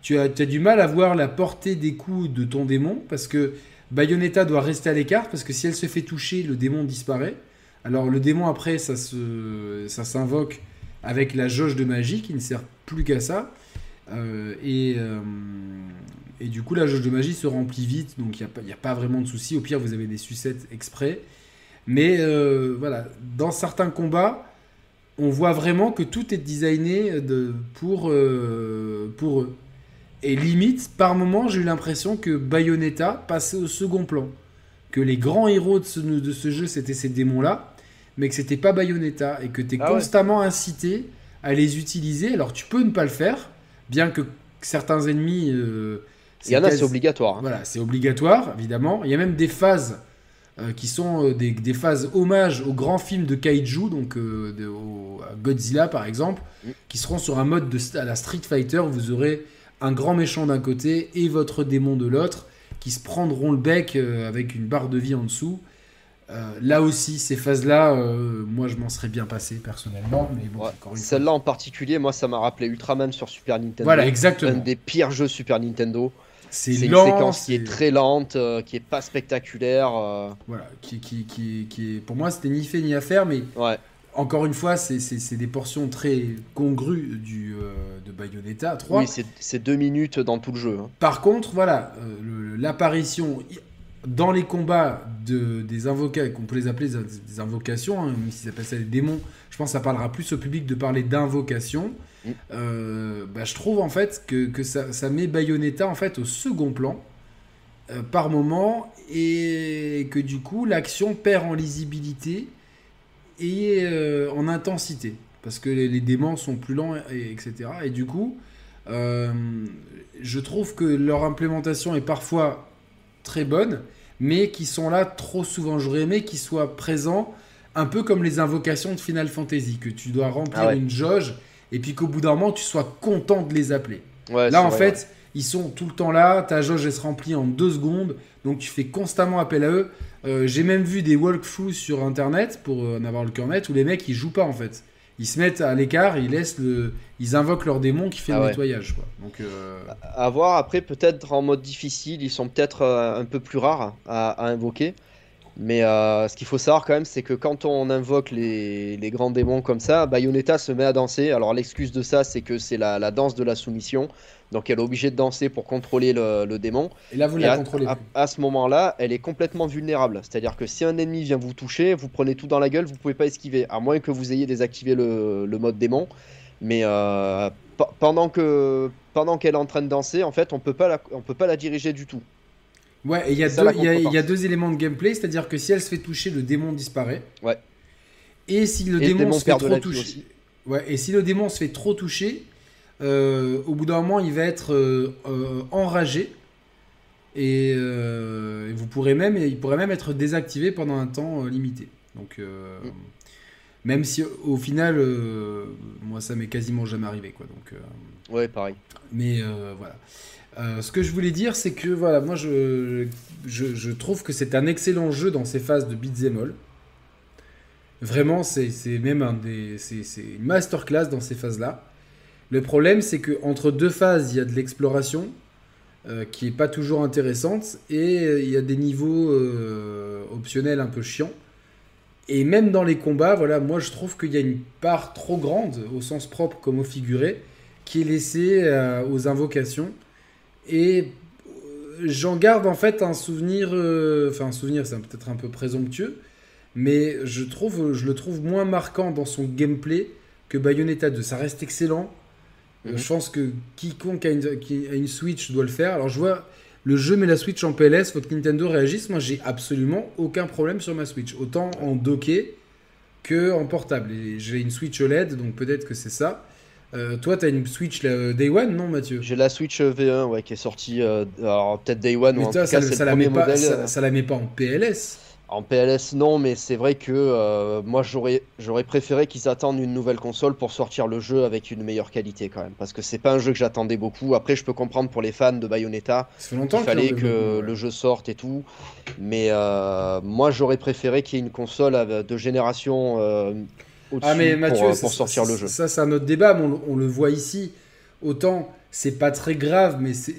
Tu as, tu as du mal à voir la portée des coups de ton démon, parce que Bayonetta doit rester à l'écart, parce que si elle se fait toucher, le démon disparaît. Alors le démon après ça s'invoque avec la jauge de magie qui ne sert plus qu'à ça. Euh, et euh, et du coup la jauge de magie se remplit vite donc il n'y a, pas- vraiment de souci au pire vous avez des sucettes exprès. Mais euh, voilà dans certains combats on voit vraiment que tout est designé de, pour, eux. Et limite par moment j'ai eu l'impression que Bayonetta passait au second plan. Que les grands héros de ce, de ce jeu c'était ces démons là mais que c'était pas Bayonetta et que tu es Ah ouais. constamment incité à les utiliser. Alors tu peux ne pas le faire, bien que certains ennemis. euh, Il y en a, c'est obligatoire. hein. Voilà, c'est obligatoire, évidemment. Il y a même des phases euh, qui sont euh, des, des phases hommage aux grands films de kaiju, donc euh, de- au- à Godzilla par exemple, Mm. qui seront sur un mode de, à la Street Fighter. où Vous aurez un grand méchant d'un côté et votre démon de l'autre, qui se prendront le bec avec une barre de vie en dessous. Euh, là aussi, ces phases-là, euh, moi je m'en serais bien passé personnellement, mais bon, Ouais. Celle-là en particulier, moi, ça m'a rappelé Ultraman sur Super Nintendo. Voilà, Un exactement. des pires jeux Super Nintendo. C'est une séquence qui est très lente, euh, qui est pas spectaculaire. Voilà, qui, qui, qui, qui est... Pour moi, c'était ni fait ni à faire, mais Ouais. encore une fois, c'est- c'est c'est des portions très congrues du, de Bayonetta 3. Oui, c'est- deux minutes dans tout le jeu. hein. Par contre, voilà, l'apparition dans les combats de, des invocations, qu'on peut les appeler des, invocations, hein, même s'ils appellent ça des démons, je pense que ça parlera plus au public de parler d'invocation. Mm. Euh, bah, je trouve en fait que, que ça, ça met Bayonetta en fait au second plan euh, par moment et que du coup l'action perd en lisibilité et euh, en intensité parce que les, les démons sont plus lents et, etc. Et du coup, je trouve que leur implémentation est parfois très bonne, mais qui sont là trop souvent. J'aurais aimé qu'ils soient présents un peu comme les invocations de Final Fantasy, que tu dois remplir Ah ouais. une jauge et puis qu'au bout d'un moment tu sois content de les appeler. Ouais, Là, en vrai, fait, ils sont tout le temps là, ta jauge elle se remplit en deux secondes, donc tu fais constamment appel à eux. Euh, J'ai même vu des walkthroughs sur internet pour euh, en avoir le cœur net où les mecs ils jouent pas en fait. Ils se mettent à l'écart, ils laissent le, ils invoquent leur démon qui fait Ah le ouais. nettoyage quoi. Donc euh, À voir, après, peut-être en mode difficile, ils sont peut-être euh, un peu plus rares à, à invoquer. Mais euh, ce qu'il faut savoir quand même, c'est que quand on invoque les, les grands démons comme ça, Bayonetta se met à danser. Alors l'excuse de ça, c'est que c'est la, la danse de la soumission. Donc elle est obligée de danser pour contrôler le, le démon. et là vous la contrôlez. à- ce moment-là, elle est complètement vulnérable. C'est-à-dire que si un ennemi vient vous toucher, vous prenez tout dans la gueule, vous pouvez pas esquiver, à moins que vous ayez désactivé le, le mode démon. Mais euh, pe- pendant que pendant qu'elle est en train de danser, en fait, on peut pas la, on peut pas la diriger du tout. Ouais, et il y, a deux- éléments de gameplay, c'est-à-dire que si elle se fait toucher, le démon disparaît. Ouais. Et si le Et le démon, se fait trop toucher, ouais, et si le démon se fait trop toucher, euh, au bout d'un moment, il va être euh, euh, enragé. Et, et vous pourrez même, il pourrait même être désactivé pendant un temps limité. Donc, Mm. même si au final, moi, ça m'est quasiment jamais arrivé, quoi. Donc. Ouais, pareil. mais voilà. Euh, ce que je voulais dire, c'est que voilà, moi je, trouve que c'est un excellent jeu dans ces phases de beat'em all. Vraiment, c'est même un des, c'est une masterclass dans ces phases-là. Le problème, c'est que entre deux phases, il y a de l'exploration euh, qui est pas toujours intéressante et euh, il y a des niveaux optionnels un peu chiants. Et même dans les combats, voilà, moi je trouve qu'il y a une part trop grande, au sens propre comme au figuré, qui est laissée aux invocations. Et euh, j'en garde en fait un souvenir, euh, enfin un souvenir, c'est peut-être un peu présomptueux, mais je trouve, je le trouve moins marquant dans son gameplay que Bayonetta 2. Ça reste excellent, Mhm. Je pense que quiconque a une, qui a une Switch doit le faire. Alors je vois le jeu met la Switch en PLS, faut que Nintendo réagisse. Moi, j'ai absolument aucun problème sur ma Switch. Autant en docké que en portable. J'ai une Switch OLED, donc peut-être que c'est ça. Euh, toi, tu as une Switch Day One, non, Mathieu J'ai la Switch V1 ouais, qui est sortie. Euh, alors, peut-être Day One, ou en tout cas, ça, ça, la met pas, ça, ça, la met pas en PLS en PLS, non, mais c'est vrai que euh, moi j'aurais j'aurais préféré qu'ils attendent une nouvelle console pour sortir le jeu avec une meilleure qualité quand même, parce que c'est pas un jeu que j'attendais beaucoup. Après, je peux comprendre pour les fans de Bayonetta, il fallait que le jeu sorte et tout, mais euh, moi j'aurais préféré qu'il y ait une console de génération euh, ah, mais Mathieu, pour, sortir le jeu. Ça, c'est un autre débat, mais on, le voit ici. Autant c'est pas très grave, mais c'est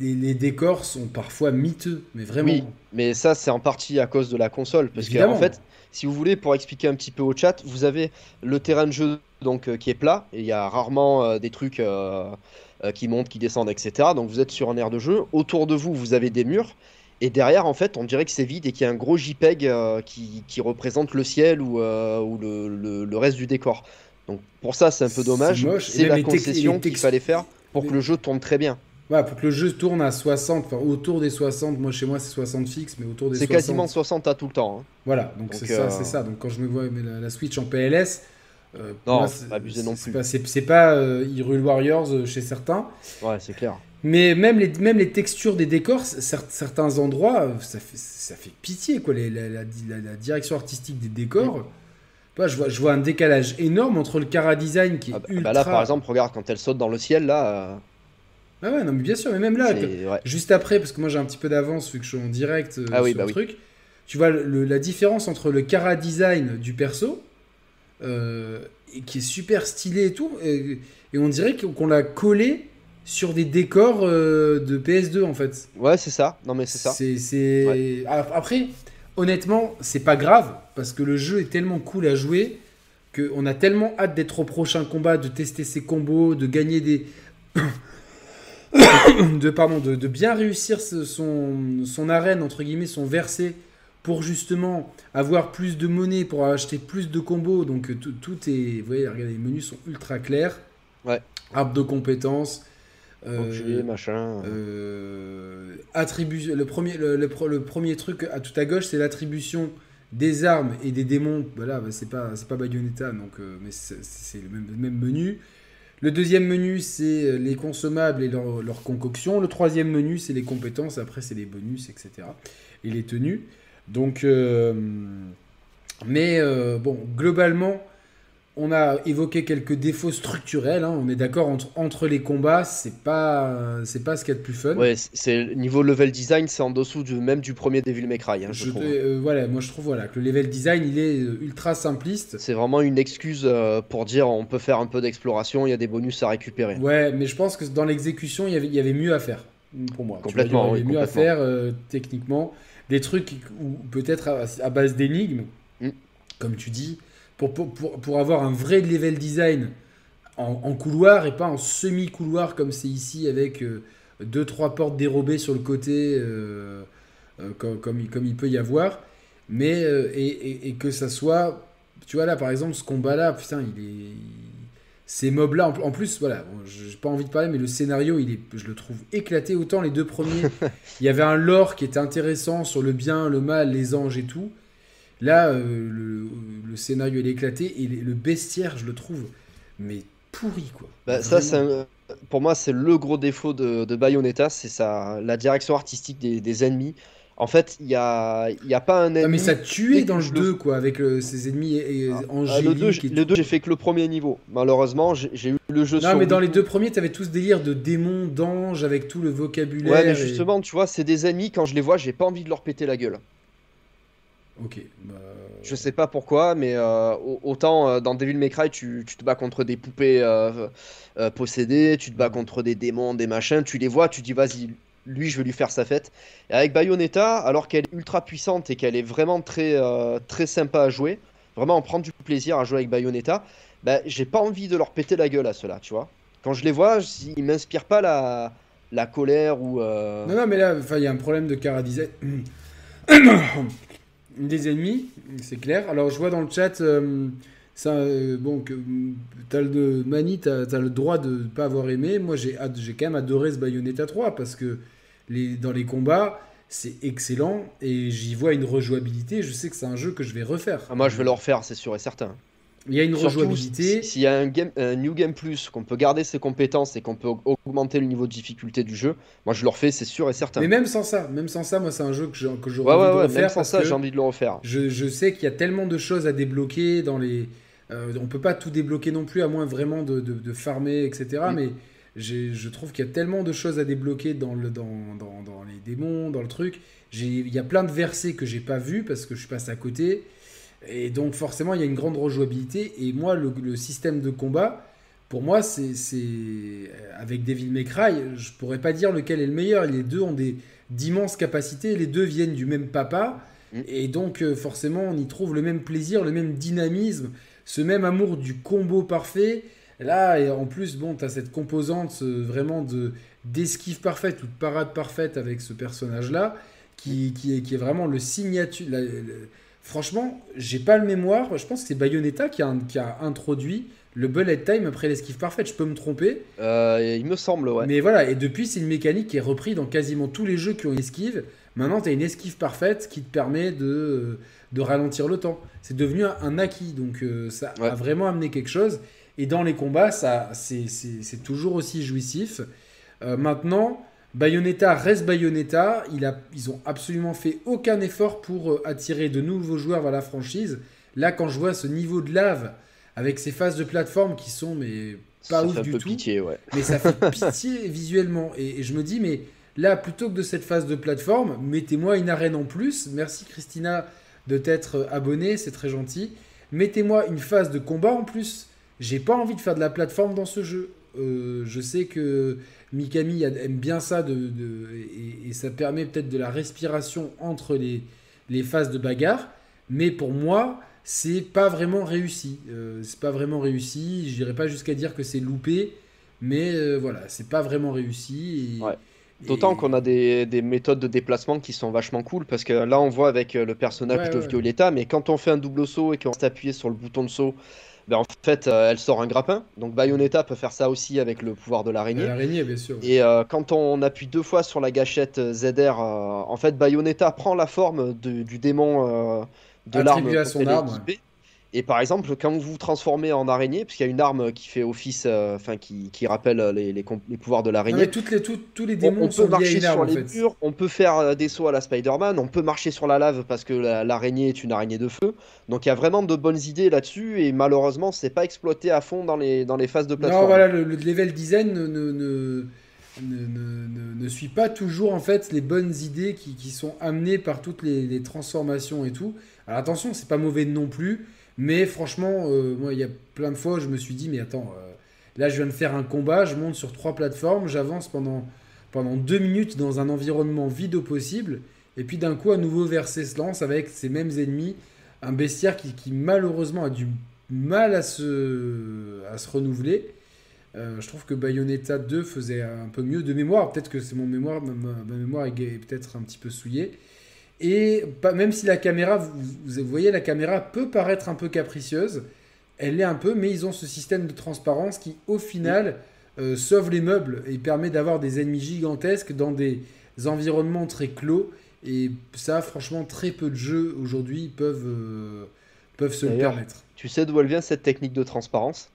les, décors sont parfois miteux, mais vraiment. Oui, mais ça, c'est en partie à cause de la console. Parce qu'en en fait, si vous voulez, pour expliquer un petit peu au chat, vous avez le terrain de jeu donc, euh, qui est plat, et il y a rarement euh, des trucs euh, qui montent, qui descendent, etc. Donc vous êtes sur un air de jeu. Autour de vous, vous avez des murs. Et derrière, en fait, on dirait que c'est vide et qu'il y a un gros JPEG qui, qui, représente le ciel ou, ou le, le, reste du décor. Donc pour ça, c'est un peu dommage. C'est la concession qu'il fallait faire pour que le jeu tourne très bien. Ouais, pour que le jeu tourne à 60, enfin autour des 60, moi chez moi c'est 60 fixe, mais autour des 60. C'est quasiment 60 à tout le temps. Hein. Voilà, donc c'est ça, euh, c'est ça. Donc quand je me vois la, Switch en PLS, euh, non, c'est pas abusé non plus. C'est pas, euh, Hyrule Warriors euh, chez certains. Ouais, c'est clair. Mais même les, même les textures des décors, certains endroits, ça fait, ça fait pitié quoi. Les, la, la, direction artistique des décors. je, vois, je vois un décalage énorme entre le Cara Design qui est ah ultra... Bah là, par exemple, regarde, quand elle saute dans le ciel, là... Ah ouais, non, mais bien sûr, mais même là, juste après, parce que moi j'ai un petit peu d'avance vu que je suis en direct euh, ah sur bah le truc, tu vois la différence entre le cara design du perso, euh, qui est super stylé et tout, et, on dirait qu'on l'a collé sur des décors euh, de PS2 en fait. Ouais, c'est ça. Non, mais c'est ça. C'est, Après, honnêtement, c'est pas grave parce que le jeu est tellement cool à jouer qu'on a tellement hâte d'être au prochain combat, de tester ses combos, de gagner des. de, pardon, de, bien réussir son, son arène, entre guillemets, son verset, pour justement avoir plus de monnaie, pour acheter plus de combos. Donc euh, tout, est. Vous voyez, regardez, les menus sont ultra clairs. Ouais. Arbre de compétences. Euh, machin. Euh, le, premier, le, premier truc à tout à gauche, c'est l'attribution des armes et des démons. Voilà, bah, c'est pas, pas Bayonetta, donc, euh, mais c'est le même, même, menu. Le deuxième menu, c'est les consommables et leur, concoction. Le troisième menu, c'est les compétences. Après, c'est les bonus, etc. Et les tenues. Donc, euh, mais euh, bon, globalement, on a évoqué quelques défauts structurels. Hein. On est d'accord entre, entre les combats, c'est pas c'est pas ce qu'il y a de plus fun. Ouais, c'est niveau level design, c'est en dessous du même du premier Devil May Cry. Hein, je, trouve. Euh, voilà, moi je trouve voilà que le level design il est euh, ultra simpliste. C'est vraiment une excuse euh, pour dire on peut faire un peu d'exploration, il y a des bonus à récupérer. Ouais, mais je pense que dans l'exécution il y avait, il y avait mieux à faire pour moi. Complètement. il y avait mieux à faire techniquement, des trucs ou peut-être à, base d'énigmes, mm. comme tu dis pour, pour, pour, avoir un vrai level design en, couloir et pas en semi-couloir comme c'est ici avec 2 euh, deux trois portes dérobées sur le côté euh, euh, comme, comme, il, peut y avoir. Mais et, et, que ça soit tu vois là par exemple ce combat là putain il est ces mobs là en, plus voilà j'ai pas envie de parler mais le scénario il est je le trouve éclaté autant les deux premiers. Il y avait un lore qui était intéressant sur le bien le mal les anges et tout Là, euh, le, scénario est éclaté et le bestiaire, je le trouve, mais pourri quoi. Bah, ça, pour moi, c'est le gros défaut de, Bayonetta, c'est ça, la direction artistique des, ennemis. En fait, il n'y a, y a pas un ennemi. mais ça tuait dans le 2, quoi, avec euh, ses ennemis et, ah, angéliques. le 2, j'ai fait que le premier niveau. Malheureusement, j'ai eu le jeu Non, mais dans les deux premiers, tu avais tout ce délire de démons, d'anges, avec tout le vocabulaire. Ouais, mais justement, tu vois, c'est des ennemis, quand je les vois, j'ai pas envie de leur péter la gueule. Ok. Bah... Je sais pas pourquoi, mais euh, autant euh, dans Devil May Cry, tu, te bats contre des poupées euh, possédées, tu te bats contre des démons, des machins, tu les vois, tu dis vas-y, lui je vais lui faire sa fête. Et avec Bayonetta, alors qu'elle est ultra puissante et qu'elle est vraiment très, très sympa à jouer, vraiment on prend du plaisir à jouer avec Bayonetta, bah, j'ai pas envie de leur péter la gueule à cela, tu vois. Quand je les vois, ils m'inspirent pas la, la colère ou. Non, non, mais là, il y a un problème de cara. des ennemis, c'est clair. Alors je vois dans le chat, euh, Ça, euh, bon, que, t'as le, le droit de ne pas avoir aimé. Moi, j'ai quand même adoré ce Bayonetta 3 parce que dans les combats, c'est excellent et j'y vois une rejouabilité. Je sais que c'est un jeu que je vais refaire. Ah, moi, je vais le refaire, c'est sûr et certain. Il y a une rejouabilité. S'il y a un, game, New Game Plus, qu'on peut garder ses compétences et qu'on peut augmenter le niveau de difficulté du jeu, moi je le refais, c'est sûr et certain. Mais même sans ça, même sans ça, moi c'est un jeu que j'aurais que ouais, envie de refaire. Même sans ça, j'ai envie de le refaire. Je, je sais qu'il y a tellement de choses à débloquer dans les. Euh, on peut pas tout débloquer non plus, à moins vraiment de, de, farmer, etc. Mais je trouve qu'il y a tellement de choses à débloquer dans, le, dans, dans, dans les démons, dans le truc. Il y a plein de versets que j'ai pas vus parce que je passe à côté. Et donc forcément, il y a une grande rejouabilité. Et moi, le, système de combat, pour moi, c'est avec Devil May Cry, je pourrais pas dire lequel est le meilleur. Les deux ont des d'immenses capacités. Les deux viennent du même papa. Mm. Et donc euh, forcément, on y trouve le même plaisir, le même dynamisme, ce même amour du combo parfait. Là, et en plus, bon, tu as cette composante euh, vraiment de d'esquive parfaite ou de parade parfaite avec ce personnage-là, qui, qui, est, qui est vraiment le signature. Franchement, j'ai pas le mémoire. Je pense que c'est Bayonetta qui a, qui a introduit le bullet time après l'esquive parfaite. Je peux me tromper. Euh, il me semble, ouais. Mais voilà, et depuis, c'est une mécanique qui est reprise dans quasiment tous les jeux qui ont une esquive. Maintenant, tu as une esquive parfaite qui te permet de, de ralentir le temps. C'est devenu un, acquis, donc euh, ça a vraiment amené quelque chose. Et dans les combats, ça, c'est toujours aussi jouissif. Euh, maintenant, Bayonetta reste Bayonetta. Il a, ils ont absolument fait aucun effort pour euh, attirer de nouveaux joueurs vers la franchise. Là, quand je vois ce niveau de lave avec ces phases de plateforme qui sont mais pas ça ouf du tout, pitié, ouais. mais ça fait pitié visuellement. Et, je me dis mais là, plutôt que de cette phase de plateforme, mettez-moi une arène en plus. Merci Christina de t'être abonnée, c'est très gentil. Mettez-moi une phase de combat en plus. J'ai pas envie de faire de la plateforme dans ce jeu. Euh, je sais que Mikami aime bien ça de, et, ça permet peut-être de la respiration entre les, les phases de bagarre. Mais pour moi, c'est pas vraiment réussi. Euh, c'est pas vraiment réussi. Je dirais pas jusqu'à dire que c'est loupé, mais euh, voilà, c'est pas vraiment réussi. D'autant qu'on a des, des, méthodes de déplacement qui sont vachement cool parce que là on voit avec le personnage de Violetta, mais quand on fait un double saut et qu'on s'appuie sur le bouton de saut ben, en fait, euh, elle sort un grappin. Donc Bayonetta peut faire ça aussi avec le pouvoir de l'araignée. L'araignée, bien sûr. Et euh, quand on appuie deux fois sur la gâchette euh, ZR, en fait, Bayonetta prend la forme du démon de l'arme. son arme. Et par exemple, quand vous vous transformez en araignée, puisqu'il y a une arme qui fait office, euh, enfin qui, qui, rappelle les, les, pouvoirs de l'araignée. Toutes les, tous les démons on, sont peut marcher sur les murs, on peut faire euh, des sauts à la Spider-Man, on peut marcher sur la lave parce que l'araignée est une araignée de feu. Donc il y a vraiment de bonnes idées là-dessus et malheureusement, c'est pas exploité à fond dans les, dans les phases de plateforme. Non, voilà, le, level design ne, ne, ne... Ne, ne, suit pas toujours en fait les bonnes idées qui, qui sont amenées par toutes les, les, transformations et tout. Alors attention, c'est pas mauvais non plus. Mais franchement, euh, moi, il y a plein de fois, je me suis dit, mais attends, euh, là, je viens de faire un combat, je monte sur trois plateformes, j'avance pendant, pendant deux minutes dans un environnement vide au possible, et puis d'un coup, un nouveau verset se lance avec ces mêmes ennemis, un bestiaire qui, qui malheureusement a du mal à se, à se renouveler. Euh, je trouve que Bayonetta 2 faisait un peu mieux de mémoire. Peut-être que c'est mon mémoire, ma, ma mémoire est peut-être un petit peu souillée. Et même si la caméra, vous, voyez, la caméra peut paraître un peu capricieuse, elle l'est un peu, mais ils ont ce système de transparence qui, au final, euh, sauve les meubles et permet d'avoir des ennemis gigantesques dans des environnements très clos. Et ça, franchement, très peu de jeux aujourd'hui peuvent, euh, peuvent se le permettre. Tu sais d'où elle vient cette technique de transparence?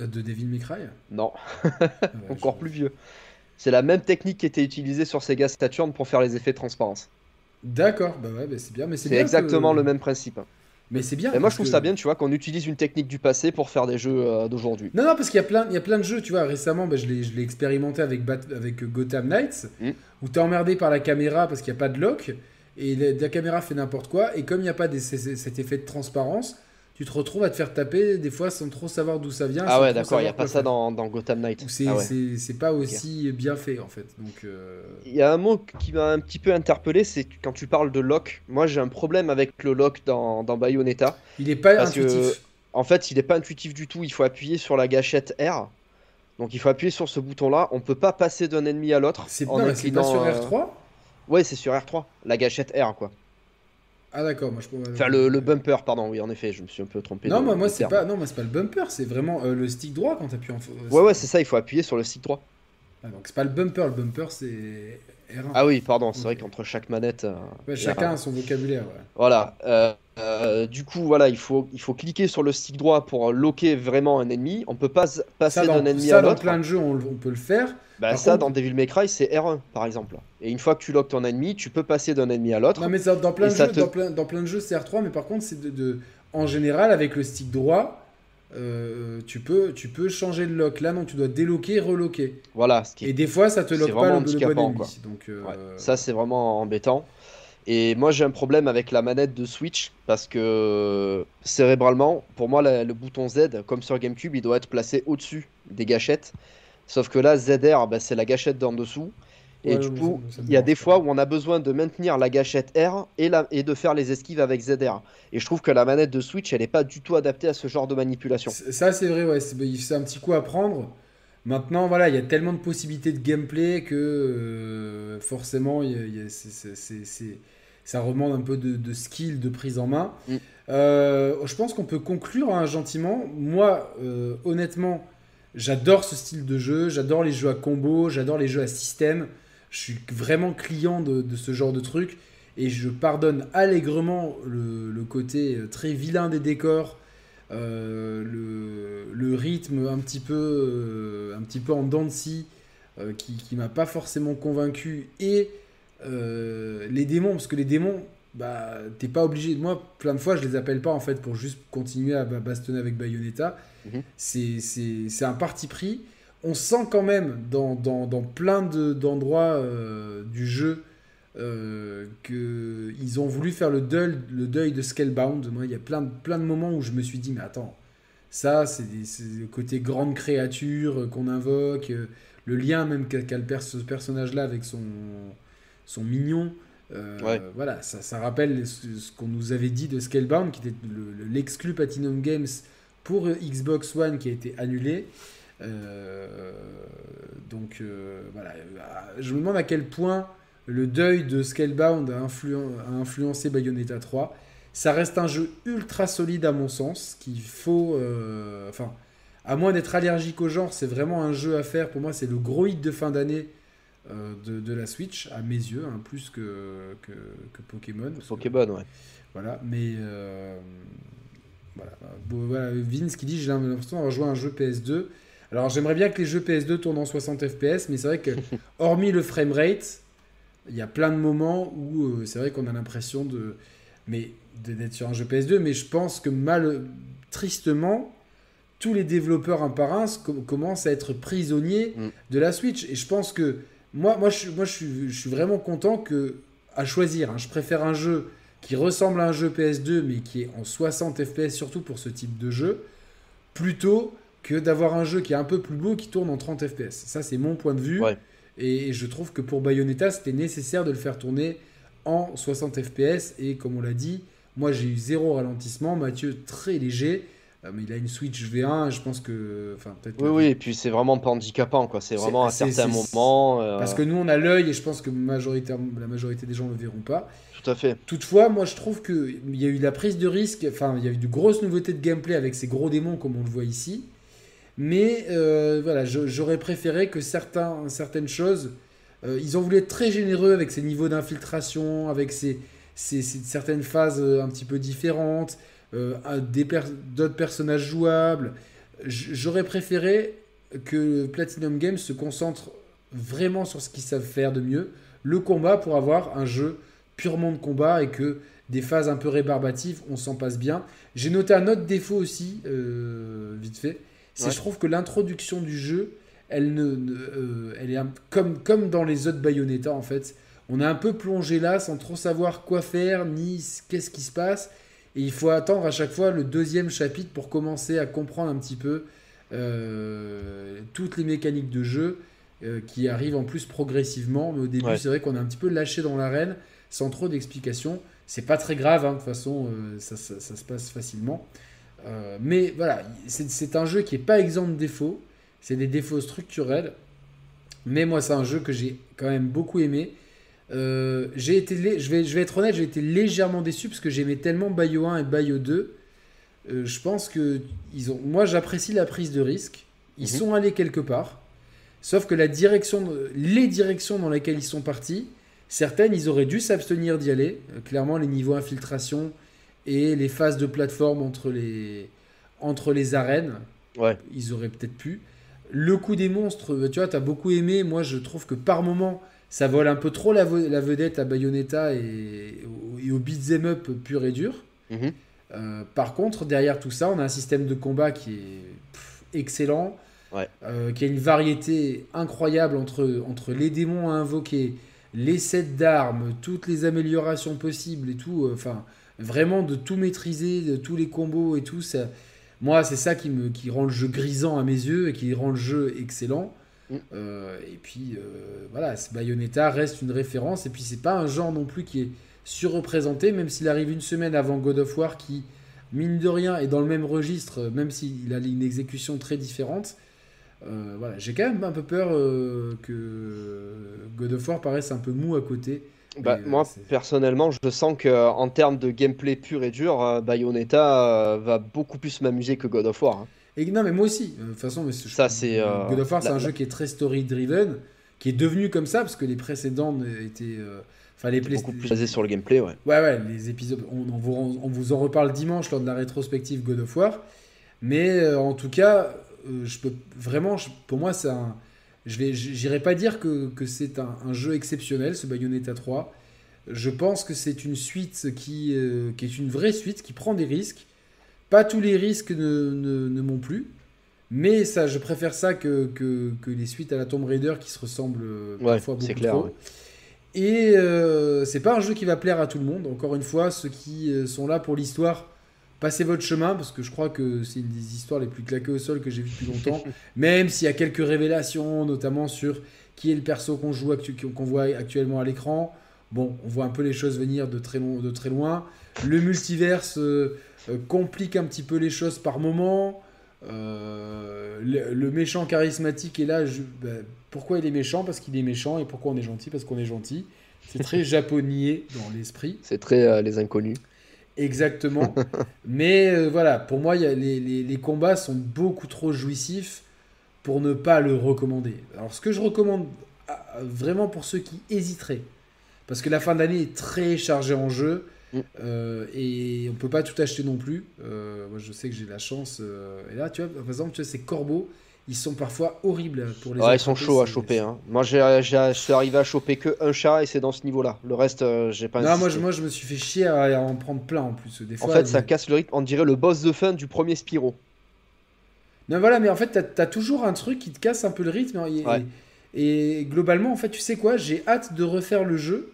Euh, De Devil May Cry? Non, encore plus vieux. C'est la même technique qui était utilisée sur Sega Saturn pour faire les effets de transparence. D'accord, bah ouais, bah c'est bien. Mais c'est exactement le même principe. Mais c'est bien. Et moi, je trouve ça bien, tu vois, qu'on utilise une technique du passé pour faire des jeux euh, d'aujourd'hui. Non, non, parce qu'il y, a plein, il y a plein de jeux, tu vois. Récemment, bah, je l'ai expérimenté avec, avec Gotham Knights, mm. où t'es emmerdé par la caméra parce qu'il n'y a pas de lock, et la, caméra fait n'importe quoi, et comme il n'y a pas cet effet de transparence, tu te retrouves à te faire taper des fois sans trop savoir d'où ça vient. Ah ouais, d'accord, il n'y a pas ça dans, dans, Gotham Knight. Ah c'est pas aussi bien fait en fait. Donc euh, il y a un mot qui m'a un petit peu interpellé, c'est quand tu parles de lock. Moi j'ai un problème avec le lock dans, dans Bayonetta. Il est pas intuitif. en fait, il n'est pas intuitif du tout. Il faut appuyer sur la gâchette R. Donc il faut appuyer sur ce bouton-là. On peut pas passer d'un ennemi à l'autre. C'est pas sur R3 Ouais, c'est sur R3. La gâchette R, quoi. Ah d'accord, moi je Enfin le, le, bumper, pardon, oui en effet, je me suis un peu trompé. Non, moi, moi c'est pas, non, moi c'est pas le bumper, c'est vraiment euh, le stick droit quand t'appuies en. Ouais ouais, c'est ça, il faut appuyer sur le stick droit. Ah, donc c'est pas le bumper, le bumper c'est R1. Ah oui, pardon, c'est vrai qu'entre chaque manette. Euh, ouais, chacun a son vocabulaire. Ouais. Voilà. Euh, du coup, voilà, il faut, il faut cliquer sur le stick droit pour locker vraiment un ennemi. On peut pas passer d'un ennemi à l'autre. Dans plein de jeux, on, on peut le faire. Bah, ça, dans Devil May Cry, c'est R1 par exemple. Et une fois que tu loques ton ennemi, tu peux passer d'un ennemi à l'autre. Non, mais ça, dans, plein de jeux, dans, plein, dans, plein, de jeux, c'est R3, mais par contre, c'est de, en général, avec le stick droit, euh, tu, peux, tu peux changer le lock. Là, non, tu dois déloquer, reloquer. Voilà. Ce qui Et des fois, ça te lock pas le, le bon ennemi. Donc, euh, Ça, c'est vraiment embêtant. Et moi, j'ai un problème avec la manette de Switch parce que cérébralement, pour moi, le bouton Z, comme sur GameCube, il doit être placé au-dessus des gâchettes. Sauf que là, ZR, bah, c'est la gâchette d'en dessous. Et du coup, il y a des fois où on a besoin de maintenir la gâchette R et, et de faire les esquives avec ZR. Et je trouve que la manette de Switch, elle n'est pas du tout adaptée à ce genre de manipulation. Ça, c'est vrai, ouais. C'est un petit coup à prendre. Maintenant, voilà, il y a tellement de possibilités de gameplay que euh, forcément, ça remonte un peu de, skill, de prise en main. Mm. Euh, je pense qu'on peut conclure hein, gentiment. Moi, euh, honnêtement, J'adore ce style de jeu, j'adore les jeux à combo, j'adore les jeux à système. Je suis vraiment client de, ce genre de truc et je pardonne allègrement le, côté très vilain des décors, euh, le, rythme un petit peu, euh, un petit peu en dents de scie, euh, qui, qui m'a pas forcément convaincu et les démons, parce que les démons, bah, t'es pas obligé. Moi, plein de fois, je les appelle pas en fait pour juste continuer à bastonner avec Bayonetta. Mhm. C'est un parti pris. On sent quand même dans, dans, dans plein d'endroits euh, du jeu euh, qu'ils ont voulu faire le deuil, le deuil de Scalebound. Moi, il y a plein, plein de moments où je me suis dit, mais attends, ça, c'est le côté grande créature qu'on invoque, euh, le lien même qu'a ce personnage-là avec son, son mignon. Euh, voilà, ça, ça rappelle ce, qu'on nous avait dit de Scalebound, qui était l'exclu Platinum Games pour Xbox One qui a été annulé. Euh, donc euh, voilà, je me demande à quel point le deuil de Scalebound a, a influencé Bayonetta 3. Ça reste un jeu ultra solide à mon sens, qu'il faut... enfin, à moins d'être allergique au genre, c'est vraiment un jeu à faire. Pour moi, c'est le gros hit de fin d'année euh, de, la Switch, à mes yeux, hein, plus que, que, Pokémon. Pokémon, ouais. Voilà, mais. Euh, voilà. Vince qui dit J'ai l'impression d'avoir joué un jeu PS2. Alors j'aimerais bien que les jeux PS2 tournent en 60 FPS, mais c'est vrai que, hormis le framerate, il y a plein de moments où euh, c'est vrai qu'on a l'impression de. Mais d'être sur un jeu PS2, mais je pense que mal, tristement, tous les développeurs un par un commencent à être prisonniers mm. de la Switch. Et je pense que moi, moi, je, moi je, suis, je suis vraiment content que, à choisir, hein, je préfère un jeu qui ressemble à un jeu PS2, mais qui est en 60 FPS, surtout pour ce type de jeu, plutôt que d'avoir un jeu qui est un peu plus beau, qui tourne en 30 FPS. Ça, c'est mon point de vue. Et, je trouve que pour Bayonetta, c'était nécessaire de le faire tourner en 60 FPS. Et comme on l'a dit, moi, j'ai eu zéro ralentissement. Mathieu, très léger. Euh, mais il a une Switch V1, je pense que. Enfin, oui, oui, et puis c'est vraiment pas handicapant, quoi. C'est vraiment à certains moments. Euh, parce que nous, on a l'œil, et je pense que la majorité des gens ne le verront pas. Tout à fait. Toutefois, moi, je trouve qu'il y a eu la prise de risque, enfin, il y a eu de grosses nouveautés de gameplay avec ces gros démons, comme on le voit ici. Mais euh, voilà, j'aurais préféré que certains, certaines choses. ils ont voulu être très généreux avec ces niveaux d'infiltration, avec ces, certaines phases un petit peu différentes. Euh, d'autres personnages jouables. J'aurais préféré que Platinum Games se concentre vraiment sur ce qu'ils savent faire de mieux, le combat, pour avoir un jeu purement de combat et que des phases un peu rébarbatives, on s'en passe bien. J'ai noté un autre défaut aussi, euh, vite fait, c'est je trouve que l'introduction du jeu, elle, ne, euh, elle est comme, comme dans les autres Bayonetta en fait. On est un peu plongé là sans trop savoir quoi faire, ni qu'est-ce qui se passe. Et il faut attendre à chaque fois le deuxième chapitre pour commencer à comprendre un petit peu euh, toutes les mécaniques de jeu euh, qui arrivent en plus progressivement. Mais au début, c'est vrai qu'on est un petit peu lâché dans l'arène sans trop d'explications. C'est pas très grave, hein, de toute façon, euh, ça, se passe facilement. Mais voilà, c'est un jeu qui est pas exempt de défauts. C'est des défauts structurels. Mais moi, c'est un jeu que j'ai quand même beaucoup aimé. Euh, j'ai été, je vais, je vais être honnête, j'ai été légèrement déçu parce que j'aimais tellement Bayo 1 et Bayo 2. Euh, je pense que ils ont, moi j'apprécie la prise de risque. Ils Mhm. sont allés quelque part. Sauf que la direction, les directions dans lesquelles ils sont partis, certaines ils auraient dû s'abstenir d'y aller. Euh, clairement les niveaux infiltration et les phases de plateforme entre les, entre les arènes, Ouais. ils auraient peut-être pu. Le coup des monstres, euh, tu vois, t'as beaucoup aimé. Moi, je trouve que par moment, ça vole un peu trop la, vedette à Bayonetta et, au- et au beat'em up pur et dur. Mhm. Euh, par contre, derrière tout ça, on a un système de combat qui est pff, excellent, Ouais. euh, qui a une variété incroyable entre, entre les démons à invoquer, les sets d'armes, toutes les améliorations possibles et tout. euh, Enfin, vraiment de tout maîtriser, de tous les combos et tout. Ça, moi, c'est ça qui, me, qui rend le jeu grisant à mes yeux et qui rend le jeu excellent. Mm. Euh, et puis, euh, voilà, ce Bayonetta reste une référence. Et puis, c'est pas un genre non plus qui est surreprésenté, même s'il arrive une semaine avant God of War, qui, mine de rien, est dans le même registre, même s'il a une exécution très différente. Euh, voilà, j'ai quand même un peu peur que God of War paraisse un peu mou à côté. Bah, euh, moi, personnellement, je sens que en termes de gameplay pur et dur, euh, Bayonetta euh, va beaucoup plus m'amuser que God of War. hein. Et non, mais moi aussi. De toute façon, mais je- Ça, c'est, God of War, c'est un jeu qui est très story-driven, qui est devenu comme ça parce que les précédents étaient. Enfin, les Beaucoup plus basé sur le gameplay, ouais. Ouais, ouais, les épisodes, on, on vous, on vous en reparle dimanche lors de la rétrospective God of War. Mais euh, en tout cas, euh, je peux vraiment, je- pour moi, c'est un. Je vais, j'irai pas dire que, que c'est un, un jeu exceptionnel, ce Bayonetta 3. Je pense que c'est une suite qui, euh, qui est une vraie suite, qui prend des risques. Pas tous les risques ne, ne, ne m'ont plu. Mais ça, je préfère ça que, que, que les suites à la Tomb Raider qui se ressemblent euh, Ouais, parfois beaucoup clair, trop. ouais. Et euh, c'est pas un jeu qui va plaire à tout le monde. Encore une fois, ceux qui euh, sont là pour l'histoire, passez votre chemin parce que je crois que c'est une des histoires les plus claquées au sol que j'ai vu depuis longtemps. Même s'il y a quelques révélations, notamment sur qui est le perso qu'on joue qu'on voit actuellement à l'écran. Bon, on voit un peu les choses venir de très, long- de très loin. Le multiverse euh, euh, complique un petit peu les choses par moment. Euh, le, le méchant charismatique est là. je- bah, pourquoi il est méchant? Parce qu'il est méchant. Et pourquoi on est gentil? Parce qu'on est gentil. C'est très japonais dans l'esprit. C'est très euh, les inconnus. Exactement. Mais euh, voilà, pour moi, il y a les, les- les combats sont beaucoup trop jouissifs pour ne pas le recommander. Alors, ce que je recommande ah, vraiment pour ceux qui hésiteraient, parce que la fin d'année est très chargée en jeu Mm. euh, et on peut pas tout acheter non plus. Euh, moi, je sais que j'ai la chance. et là, tu vois, par exemple, tu vois, ces corbeaux, ils sont parfois horribles pour les Ouais, ils sont chauds à choper. Hein. Moi, j'ai, j'ai- je suis arrivé à choper que un chat et c'est dans ce niveau-là. Le reste, euh, j'ai pas Non, moi je, moi, je me suis fait chier à, en prendre plein en plus. Des En fait, ça casse le rythme. On dirait le boss de fin du premier Spyro. Non, voilà, mais en fait, t'as as toujours un truc qui te casse un peu le rythme. hein, Et, Ouais. et globalement, en fait, tu sais quoi J'ai hâte de refaire le jeu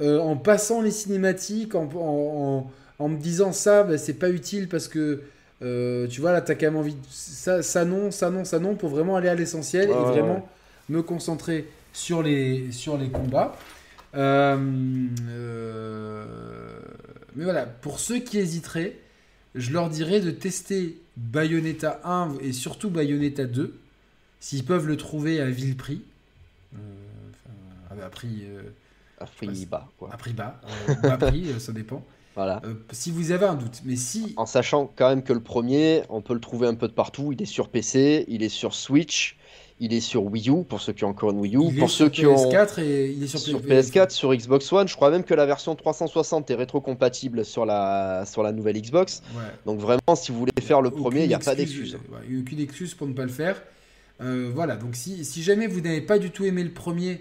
euh, en passant les cinématiques, en, en, en- en me disant ça, bah, c'est pas utile parce que euh, tu vois, là, t'as quand même envie de ça, ça non, ça non, ça non, pour vraiment aller à l'essentiel Ouais, et vraiment ouais. me concentrer sur les, sur les combats. Euh, euh, mais voilà, pour ceux qui hésiteraient, je leur dirais de tester Bayonetta 1 et surtout Bayonetta 2, s'ils peuvent le trouver à vil prix. Euh, enfin, à prix, euh, À prix bas, quoi. à prix bas, euh, bas prix, euh, ça dépend. Voilà. Euh, si vous avez un doute, mais si En sachant quand même que le premier, on peut le trouver un peu de partout. Il est sur PC, il est sur Switch, il est sur Wii U, pour ceux qui ont encore une Wii U. il pour sur ceux qui ont PS4 et il est sur, sur P- PS4, sur Xbox One, je crois même que la version 360 est rétrocompatible sur la, sur la nouvelle Xbox. Ouais. Donc vraiment, si vous voulez faire le premier, il n'y a pas excuse, d'excuse. euh, il y a aucune excuse pour ne pas le faire. Euh, voilà, donc si, si jamais vous n'avez pas du tout aimé le premier,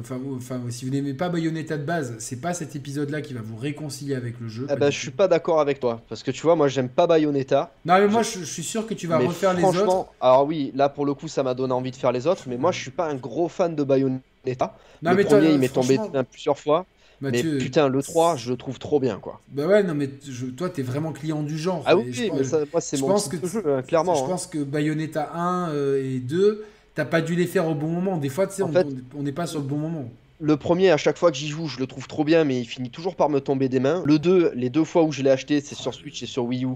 enfin ou- enfin, si vous n'aimez pas Bayonetta de base, c'est pas cet épisode-là qui va vous réconcilier avec le jeu. Ah bah, je suis pas d'accord avec toi, parce que tu vois, moi j'aime pas Bayonetta. Non, mais moi je, je suis sûr que tu vas mais refaire les autres. franchement, alors oui, là pour le coup, ça m'a donné envie de faire les autres, mais moi je suis pas un gros fan de Bayonetta. Non, le mais premier, euh, il m'est tombé plusieurs fois, Mathieu, mais putain, le 3, je le trouve trop bien, quoi. Bah ouais, non, mais je- toi, t'es vraiment client du genre. Ah oui, je mais ça, moi c'est mon pense que jeu, hein, clairement. Je hein. pense que Bayonetta 1 euh, et 2, t'as pas dû les faire au bon moment. Des fois, tu sais, on fait- on- on n'est pas sur le bon moment. le premier, à chaque fois que j'y joue, je le trouve trop bien, mais il finit toujours par me tomber des mains. Le 2, les deux fois où je l'ai acheté, c'est sur Switch et sur Wii U.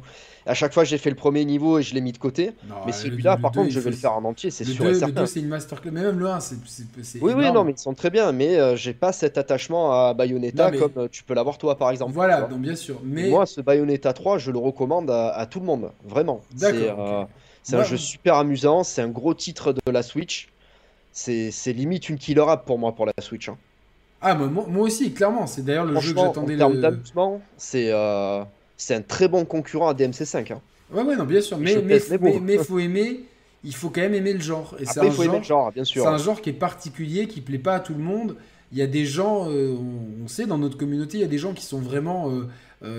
À chaque fois, j'ai fait le premier niveau et je l'ai mis de côté. mais celui-là, par contre, je vais le faire en entier, c'est sûr et certain. Le 2, c'est une masterclass. Mais même le 1, c'est. Oui, oui, non, mais ils sont très bien. Mais euh, j'ai pas cet attachement à Bayonetta comme euh, tu peux l'avoir toi, par exemple. Voilà, donc bien sûr. Mais... Moi, ce Bayonetta 3, je le recommande à, tout le monde. Vraiment. D'accord. C'est un jeu super amusant. C'est un gros titre de la Switch c'est limite une killer app pour moi pour la Switch. Hein. Ah, moi, moi, aussi, clairement. C'est d'ailleurs le jeu que j'attendais. En termes d'amusement, c'est euh, un très bon concurrent à DMC5. Hein. Ouais, ouais, non, bien sûr. Mais il mais, faut aimer. Il faut quand même aimer le genre. Et Après, il faut aimer le genre, bien sûr. C'est un genre qui est particulier, qui plaît pas à tout le monde. Il y a des gens, euh, on, sait dans notre communauté, il y a des gens qui sont vraiment euh,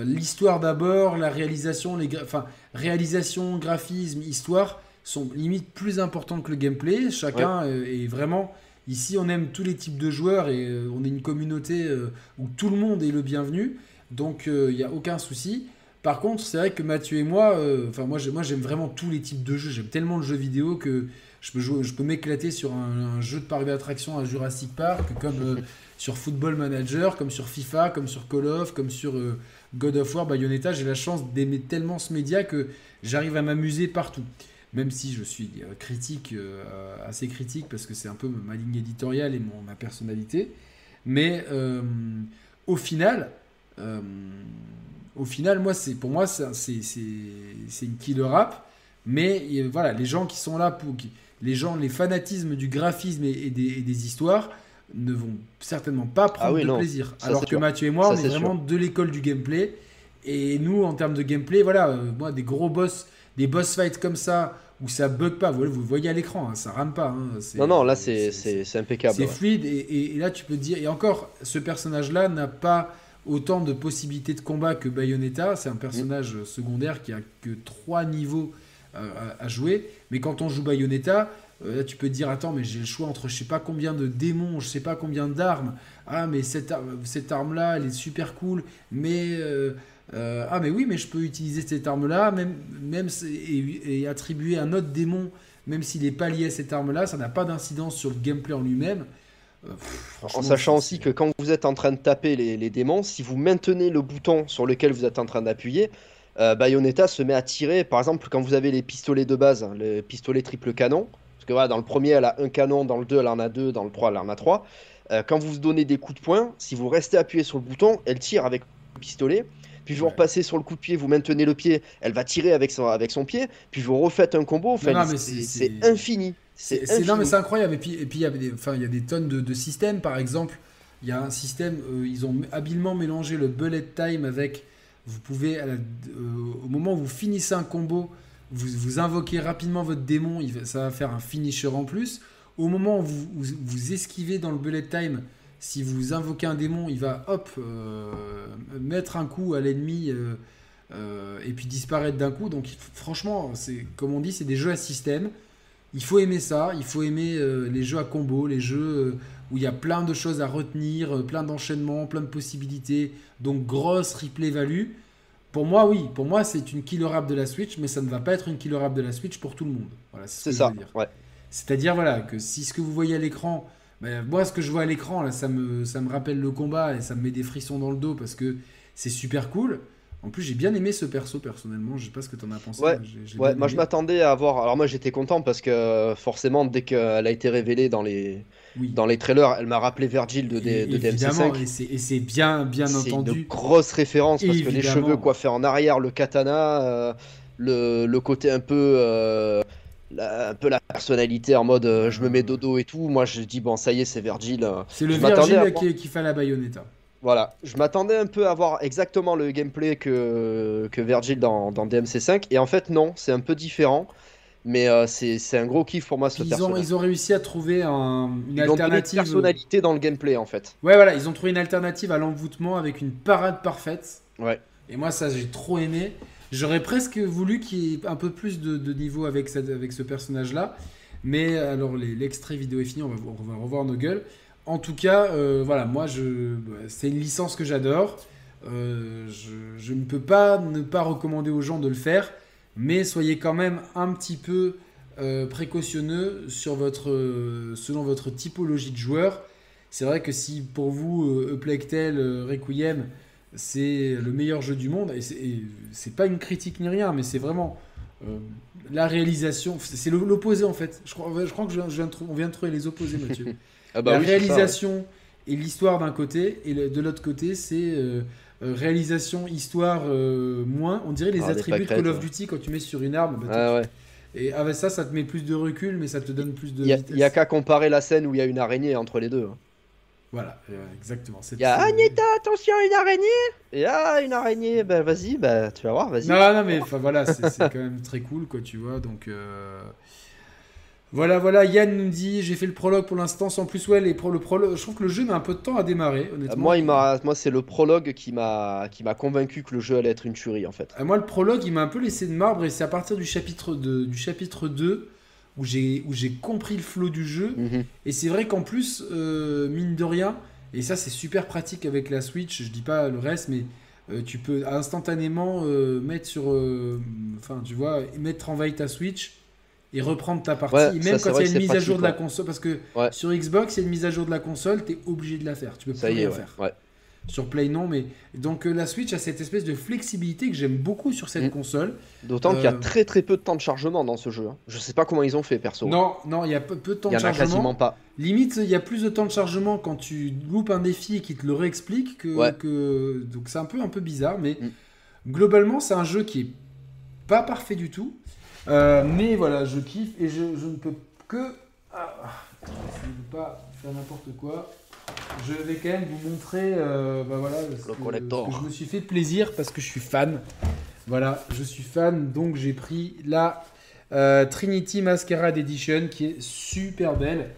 l'histoire d'abord, la réalisation, les enfin réalisation, graphisme, histoire sont limite plus importantes que le gameplay. Chacun est vraiment. Ici, on aime tous les types de joueurs et euh, on est une communauté euh, où tout le monde est le bienvenu. Donc, il euh, n'y a aucun souci. Par contre, c'est vrai que Mathieu et moi, enfin moi, moi j'aime vraiment tous les types de jeux. J'aime tellement le jeu vidéo que je peux, jouer, je peux m'éclater sur un, jeu de parc d'attraction à Jurassic Park, comme sur Football Manager, comme sur FIFA, comme sur Call of, comme sur God of War, Bayonetta. J'ai la chance d'aimer tellement ce média que j'arrive à m'amuser partout même si je suis euh, critique, euh, assez critique, parce que c'est un peu ma ligne éditoriale et mon, ma personnalité. Mais euh, au final, au final, moi, c'est pour moi, c'est une killer rap. Mais voilà, les gens qui sont là pour les gens, les fanatismes du graphisme et, des, histoires ne vont certainement pas prendre ah de plaisir. Alors que Mathieu et moi, on est vraiment de l'école du gameplay. Et nous, en termes de gameplay, voilà, moi, des gros boss, des boss fights comme ça, où ça bug pas. Vous, vous voyez à l'écran, hein, ça rame pas. Hein, non, non, là c'est impeccable. C'est fluide et, là tu peux dire. Et encore, ce personnage-là n'a pas autant de possibilités de combat que Bayonetta. C'est un personnage secondaire qui a que trois niveaux euh, à, jouer. Mais quand on joue Bayonetta, euh, là tu peux te dire attends, mais j'ai le choix entre je sais pas combien de démons, je sais pas combien d'armes. Ah, mais cette, cette arme-là, elle est super cool, mais. Euh, euh, ah mais oui, mais je peux utiliser cette arme-là, même, même et, attribuer un autre démon, même s'il n'est pas lié à cette arme-là, ça n'a pas d'incidence sur le gameplay en lui-même. Euh, en sachant aussi que quand vous êtes en train de taper les, démons, si vous maintenez le bouton sur lequel vous êtes en train d'appuyer, euh, Bayonetta se met à tirer. Par exemple, quand vous avez les pistolets de base, le pistolet triple canon, parce que voilà, dans le premier elle a un canon, dans le 2 elle en a deux, dans le 3 elle en a trois. quand vous donnez des coups de poing, si vous restez appuyé sur le bouton, elle tire avec le pistolet puis vous repassez sur le coup de pied, vous maintenez le pied, elle va tirer avec son, avec son pied, puis vous refaites un combo. Enfin, c'est infini. C'est non mais c'est incroyable. Et puis et puis il y a des, enfin il y a des tonnes de, systèmes. Par exemple, il y a un système, euh, ils ont habilement mélangé le bullet time avec. Vous pouvez euh, au moment où vous finissez un combo, vous, vous invoquez rapidement votre démon, ça va faire un finisher en plus. Au moment où vous, vous esquivez dans le bullet time, si vous invoquez un démon, il va hop euh, mettre un coup à l'ennemi euh, euh, et puis disparaître d'un coup. Donc franchement, c'est comme on dit, c'est des jeux à système. Il faut aimer ça, il faut aimer les jeux à combo, les jeux où il y a plein de choses à retenir, plein d'enchaînements, plein de possibilités, donc grosse replay value. Pour moi, oui, pour moi c'est une killer app de la Switch, mais ça ne va pas être une killer app de la Switch pour tout le monde. Voilà, c'est ça. Ouais. C'est-à-dire voilà que si ce que vous voyez à l'écran moi, ce que je vois à l'écran, là, ça me, ça me rappelle le combat et ça me met des frissons dans le dos parce que c'est super cool. En plus, j'ai bien aimé ce perso personnellement. Je sais pas ce que tu en as pensé. Ouais, moi je m'attendais à avoir. Alors, moi j'étais content parce que forcément, dès qu'elle a été révélée dans les, dans les trailers, elle m'a rappelé Virgil de, de DMC5. Et c'est bien, bien entendu. C'est une grosse référence parce que les cheveux coiffés en arrière, le katana, euh, le, le, côté un peu. Euh, un peu la personnalité en mode euh, je me mets dodo et tout. Moi, je dis bon, ça y est, c'est Virgil. C'est le Virgil qui, fait la Bayonetta. Voilà, je m'attendais un peu à voir exactement le gameplay que, que Virgil dans, dans DMC5. Et en fait, non, c'est un peu différent. Mais euh, c'est un gros kiff pour moi ce ils personnage. Ont, ils ont réussi à trouver un, une ils alternative. Ont personnalité dans le gameplay en fait. Ouais, voilà, ils ont trouvé une alternative à l'envoûtement avec une parade parfaite. Ouais. Et moi, ça, j'ai trop aimé. J'aurais presque voulu qu'il y ait un peu plus de, niveau avec, avec ce personnage-là. Mais alors, l'extrait vidéo est fini, on va, on va, revoir nos gueules. En tout cas, euh, voilà, moi, je, c'est une licence que j'adore. Euh, je, ne peux pas ne pas recommander aux gens de le faire, mais soyez quand même un petit peu euh, précautionneux sur votre, selon votre typologie de joueur. c'est vrai que si pour vous, euh, Plectel, Requiem, c'est le meilleur jeu du monde, et c'est pas une critique ni rien, mais c'est vraiment la réalisation, c'est l'opposé en fait. Je crois, je crois que je viens, on vient de trouver les opposés, Mathieu. ah bah la réalisation et l'histoire d'un côté, et de l'autre côté, c'est euh, réalisation, histoire, euh, moins. On dirait les ah, attributs de Call of Duty quand tu mets sur une arme. Bah, ah, ouais. Et avec ça, ça te met plus de recul, mais ça te donne plus de. Il n'y a, qu'à comparer la scène où il y a une araignée entre les deux. Hein. Voilà, euh, exactement. Il y a Agneta, attention, une araignée Et ah, une araignée, bah vas-y, bah tu vas voir, vas-y. Non, non, mais voilà, c'est quand même très cool, quoi, tu vois. Donc, voilà, voilà, Yann nous dit j'ai fait le prologue pour l'instant sans plus. Ouais, les pro, le prologue, je trouve que le jeu met un peu de temps à démarrer, honnêtement. Moi, il m'a, moi c'est le prologue qui m'a, qui m'a convaincu que le jeu allait être une tuerie en fait. Euh, moi, le prologue, il m'a un peu laissé de marbre et c'est à partir du chapitre, de, du chapitre 2 où j'ai, où j'ai compris le flow du jeu. Mhm. Et c'est vrai qu'en plus, euh, mine de rien, et ça c'est super pratique avec la Switch, je dis pas le reste, mais euh, tu peux instantanément mettre sur. Enfin, tu vois, mettre en veille ta Switch et reprendre ta partie, même quand il y a une mise à jour de la console. Parce que sur Xbox, il y a une mise à jour de la console, tu es obligé de la faire. Tu peux pas rien faire. Sur Play, non, mais donc euh, la Switch a cette espèce de flexibilité que j'aime beaucoup sur cette mm. console. D'autant qu'il y a euh, très très peu de temps de chargement dans ce jeu. Hein. Je sais pas comment ils ont fait perso. Non, non, il y a peu, de temps de chargement. Il y en a quasiment pas. Limite, il y a plus de temps de chargement quand tu loupes un défi et qu'ils te le réexpliquent que, que... donc c'est un peu un peu bizarre, mais mm. globalement c'est un jeu qui est pas parfait du tout. Euh, mais voilà, je kiffe et je, ne peux que. Ah, je ne pas faire n'importe quoi. Je vais quand même vous montrer euh, bah voilà, ce que, je me suis fait plaisir parce que je suis fan. Voilà, je suis fan, donc j'ai pris la euh, Trinity Masquerade Edition qui est super belle.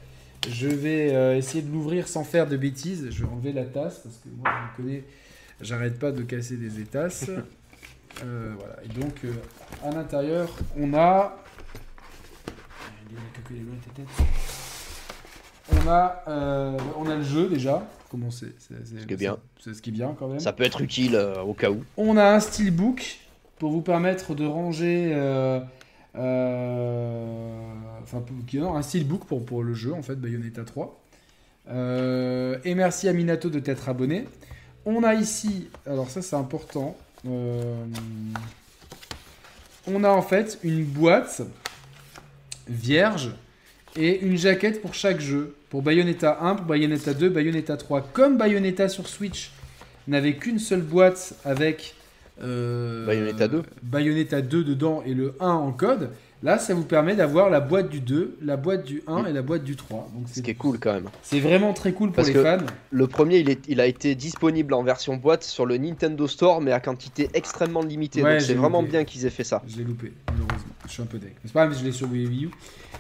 Je vais essayer de l'ouvrir sans faire de bêtises. Je vais enlever la tasse parce que moi je connais, j'arrête pas de casser des étasses. Euh, voilà. Et donc, euh, à l'intérieur, on a. On a, euh, on a le jeu déjà. Comment c'est Ce qui est bien. C'est ce qui est bien quand même. Ça peut être utile au cas où. On a un steelbook pour vous permettre de ranger. enfin, un steelbook pour, pour le jeu en fait, Bayonetta 3. et merci à Minato de t'être abonné. On a ici, alors ça c'est important, euh, on a en fait une boîte vierge et une jaquette pour chaque jeu. Pour Bayonetta 1, pour Bayonetta 2, Bayonetta 3. Comme Bayonetta sur Switch n'avait qu'une seule boîte avec euh, Bayonetta 2. Bayonetta 2 dedans et le 1 en code, Là, ça vous permet d'avoir la boîte du 2, la boîte du 1 et la boîte du 3. Donc Ce qui est cool quand même. C'est vraiment très cool pour les fans. Le premier, il, est, il, a été disponible en version boîte sur le Nintendo Store, mais à quantité extrêmement limitée. donc c'est vraiment bien qu'ils aient fait ça. Je l'ai loupé, malheureusement. Je suis un peu deck. C'est pas grave, je l'ai sur Wii U.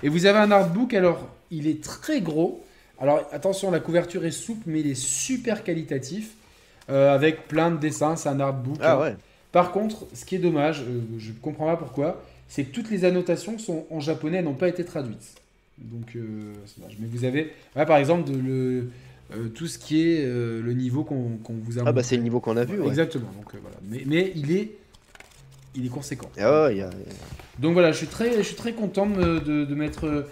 Et vous avez un artbook, alors il est très gros. Alors attention, la couverture est souple, mais il est super qualitatif. Euh, avec plein de dessins, c'est un artbook. Ah ouais. Par contre, ce qui est dommage, euh, je ne comprends pas pourquoi, c'est que toutes les annotations sont en japonais, n'ont pas été traduites. Donc, euh, Mais vous avez, par exemple, de, le, euh, tout ce qui est euh, le niveau qu'on vous a. Ah bah c'est le niveau qu'on a vu. Exactement. Donc voilà. Mais, mais, il est, il est conséquent. Ah, donc voilà, je suis très, je suis très content de, de, mettre.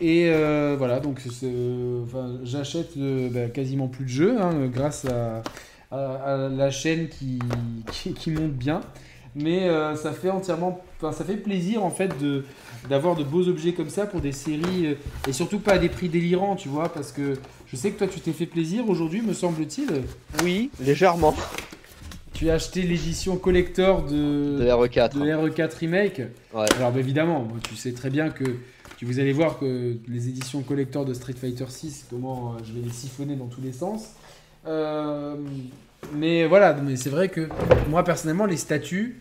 Et voilà, donc enfin, j'achète bah, quasiment plus de jeux hein, grâce à, à, la chaîne qui, qui, qui monte bien mais euh, ça fait entièrement, enfin, ça fait plaisir en fait de d'avoir de beaux objets comme ça pour des séries euh, et surtout pas à des prix délirants, tu vois, parce que je sais que toi tu t'es fait plaisir aujourd'hui, me semble-t-il. Oui, légèrement. Tu as acheté l'édition collector de, de RE4. De RE4 Remake. Ouais. Alors bah, évidemment, tu sais très bien que tu vous allez voir que les éditions collector de Street Fighter 6, comment euh, je vais les siphonner dans tous les sens. Euh, mais voilà, mais c'est vrai que moi personnellement, les statues,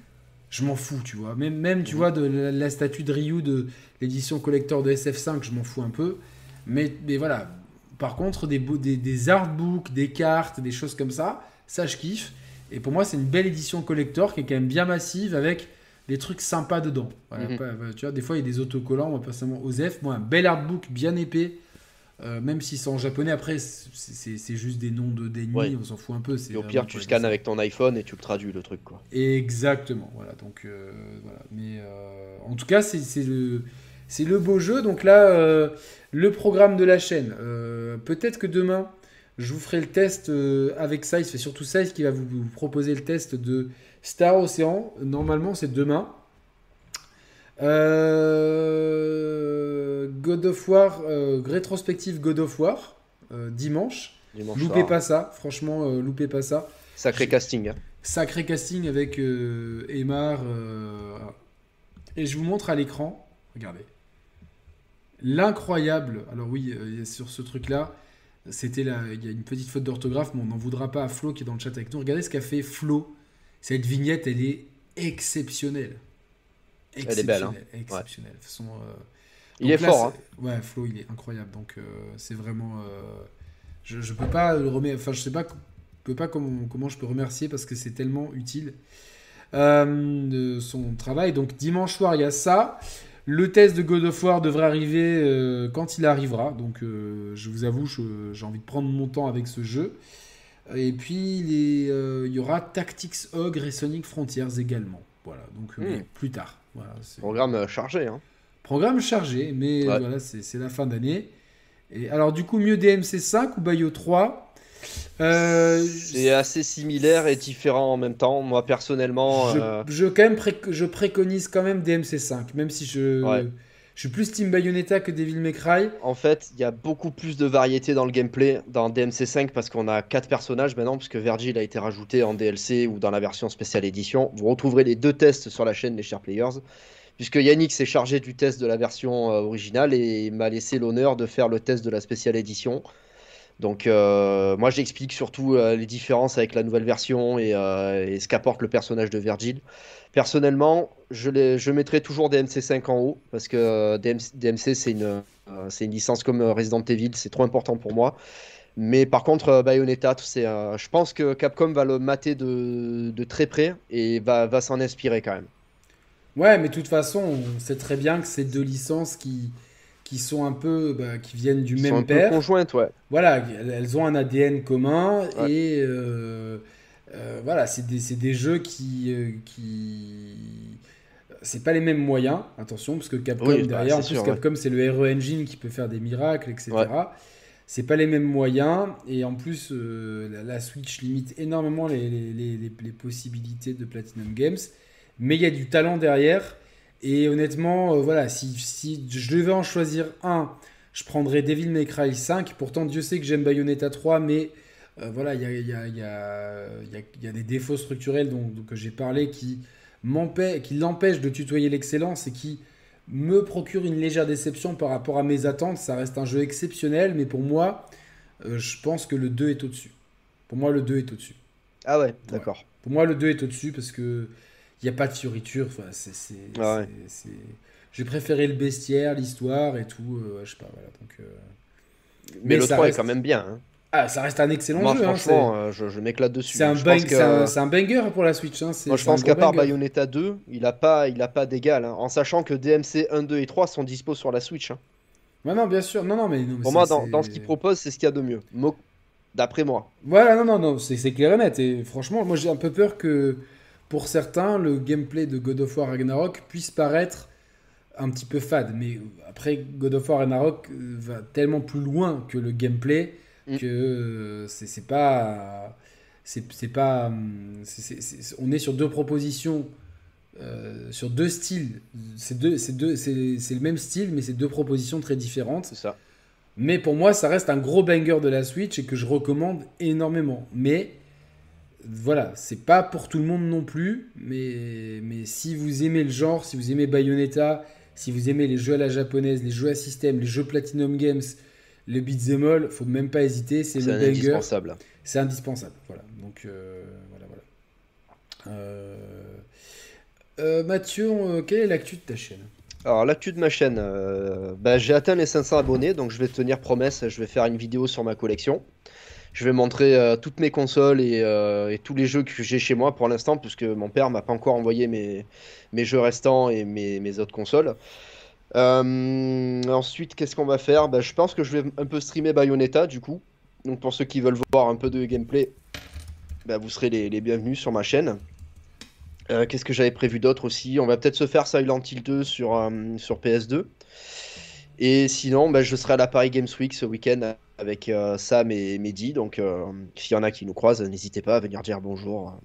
je m'en fous, tu vois. Même, même tu vois, de la, statue de Ryu de l'édition collector de SF5, je m'en fous un peu. Mais, mais voilà. Par contre, des, des, des artbooks, des cartes, des choses comme ça, ça je kiffe. Et pour moi, c'est une belle édition collector qui est quand même bien massive avec des trucs sympas dedans. Mhm. tu vois, des fois, il y a des autocollants. Moi, personnellement, OZEF, moi, un bel artbook bien épais euh, même si c'est en japonais, après, c'est juste des noms de d'ennemis, on s'en fout un peu. Et au pire, tu scannes avec ton iPhone et tu le traduis, le truc, quoi. Exactement, voilà. Donc, euh, voilà. Mais euh, en tout cas, c'est le, le beau jeu. Donc là, le programme de la chaîne. Peut-être que demain, je vous ferai le test avec Size. C'est surtout Size qui va vous, vous proposer le test de Star Ocean. Normalement, c'est demain. Euh, God of War, euh, rétrospective God of War, euh, dimanche. Dimanche Loupez soir. pas ça, franchement, loupez pas ça. Sacré casting. hein. Sacré casting avec Aymar. et je vous montre à l'écran, regardez. L'incroyable, alors oui, sur ce truc-là, c'était là, il y a une petite faute d'orthographe, mais on n'en voudra pas à Flo qui est dans le chat avec nous. Regardez ce qu'a fait Flo. Cette vignette, elle est exceptionnelle. Elle est belle, hein. Exceptionnelle. De façon, euh, Il est là, fort. hein. Ouais, Flo, il est incroyable. Donc, euh, c'est vraiment. euh, je, je peux pas le remettre. Enfin, je sais pas, je peux pas comment, comment je peux remercier parce que c'est tellement utile de son travail. Donc, dimanche soir, il y a ça. Le test de God of War devrait arriver euh, quand il arrivera. Donc, euh, je vous avoue, j'ai envie de prendre mon temps avec ce jeu. Et puis, euh, il y aura Tactics Ogre et Sonic Frontiers également. Voilà, donc Hmm. plus tard. Voilà, Programme euh, chargé. Hein. Programme chargé, mais Ouais. voilà, c'est c'est la fin d'année. Et alors, du coup, mieux DMC 5 ou Bayo 3 Euh, C'est assez similaire et différent en même temps. Moi, personnellement, je, euh, je, quand même pré- je préconise quand même DMC 5, même si je, Ouais. Je suis plus Team Bayonetta que Devil May Cry. en fait, il y a beaucoup plus de variété dans le gameplay dans DMC5 parce qu'on a quatre personnages maintenant, puisque Virgil a été rajouté en DLC ou dans la version spéciale édition. Vous retrouverez les deux tests sur la chaîne, les chers players. Puisque Yannick s'est chargé du test de la version euh, originale et m'a laissé l'honneur de faire le test de la spéciale édition. Donc, euh, moi, j'explique surtout euh, les différences avec la nouvelle version et, euh, et ce qu'apporte le personnage de Virgil. Personnellement, je, je mettrai toujours DMC5 en haut parce que DMC, c'est une, licence comme Resident Evil, c'est trop important pour moi. Mais par contre, Bayonetta, je pense que Capcom va le mater de, très près et va, va s'en inspirer quand même. Ouais, mais de toute façon, on sait très bien que c'est deux licences qui, qui sont un peu. bah, qui viennent du sont même un peu père. conjointes, ouais. Voilà, elles- ont un ADN commun Ouais. et euh, euh, voilà, c'est des, c'est des jeux qui, euh, qui... C'est pas les mêmes moyens, attention, parce que Capcom, Oui, bah, derrière, en c'est plus, sûr, ouais. Capcom, c'est le RE Engine qui peut faire des miracles, etc. Ouais. C'est pas les mêmes moyens, et en plus, euh, la, la Switch limite énormément les- les- les possibilités de Platinum Games, mais il y a du talent derrière, et honnêtement, euh, voilà, si, si je devais en choisir un, je prendrais Devil May Cry 5. Pourtant, Dieu sait que j'aime Bayonetta 3, mais euh, voilà, il y a, y y y des défauts structurels dont, dont que j'ai parlé qui qui l'empêchent de tutoyer l'excellence et qui me procurent une légère déception par rapport à mes attentes. Ça reste un jeu exceptionnel, mais pour moi, euh, je pense que le 2 est au-dessus. Pour moi, le 2 est au-dessus. Ah ouais, d'accord. Pour moi, le 2 est au-dessus parce que il n'y a pas de fioriture. Enfin, c'est, c'est, Ah ouais. c'est- c'est- J'ai préféré le bestiaire, l'histoire et tout. euh, je sais pas, voilà. Donc, euh, Mais, Mais le ça 3 reste- est quand même bien. hein. Ah, ça reste un excellent Moi, jeu. hein, franchement, euh, je, je m'éclate dessus. c'est un, bang- que- banger pour la Switch. hein, c'est- Moi, je pense qu'à part banger. Bayonetta 2, il a pas, il a pas d'égal. hein, en sachant que DMC 1, 2 et 3 sont dispo sur la Switch. hein. Ouais, non, bien sûr. Non, non, mais, non, mais Pour moi, dans, dans ce qu'il propose, c'est ce qu'il y a de mieux. Mo- D'après moi. Voilà, non, non, non, c'est, c'est clair et net. Et franchement, moi, j'ai un peu peur que pour certains, le gameplay de God of War Ragnarok puisse paraître un petit peu fade. Mais après, God of War Ragnarok euh, va tellement plus loin que le gameplay Mm. que euh, c'est, pas. C'est, pas. hum, on est sur deux propositions. euh, sur deux styles, c'est deux, c'est deux, c'est, c'est le même style, mais c'est deux propositions très différentes. C'est ça. Mais pour moi, ça reste un gros banger de la Switch et que je recommande énormément. Mais voilà, c'est pas pour tout le monde non plus. Mais, mais si vous aimez le genre, si vous aimez Bayonetta, si vous aimez les jeux à la japonaise, les jeux à système, les jeux Platinum Games, le beat'em all, faut même pas hésiter, c'est le banger. indispensable. C'est indispensable. Voilà. Donc euh, voilà, voilà. Euh, euh, Mathieu, quelle est l'actu de ta chaîne? Alors, l'actu de ma chaîne, bah, j'ai atteint les 500 abonnés, donc je vais tenir promesse, je vais faire une vidéo sur ma collection. Je vais montrer euh, toutes mes consoles et, euh, et tous les jeux que j'ai chez moi pour l'instant, puisque mon père m'a pas encore envoyé mes, jeux restants et mes, autres consoles. Euh, ensuite, qu'est-ce qu'on va faire? Bah, Je pense que je vais un peu streamer Bayonetta, du coup. Donc, pour ceux qui veulent voir un peu de gameplay, bah, vous serez les, bienvenus sur ma chaîne. Qu'est-ce que j'avais prévu d'autre aussi? On va peut-être se faire Silent Hill 2 sur, euh, sur PS2. Et sinon, bah, je serai à la Paris Games Week ce week-end avec euh, Sam et Mehdi. Donc, euh, s'il y en a qui nous croisent, n'hésitez pas à venir dire bonjour.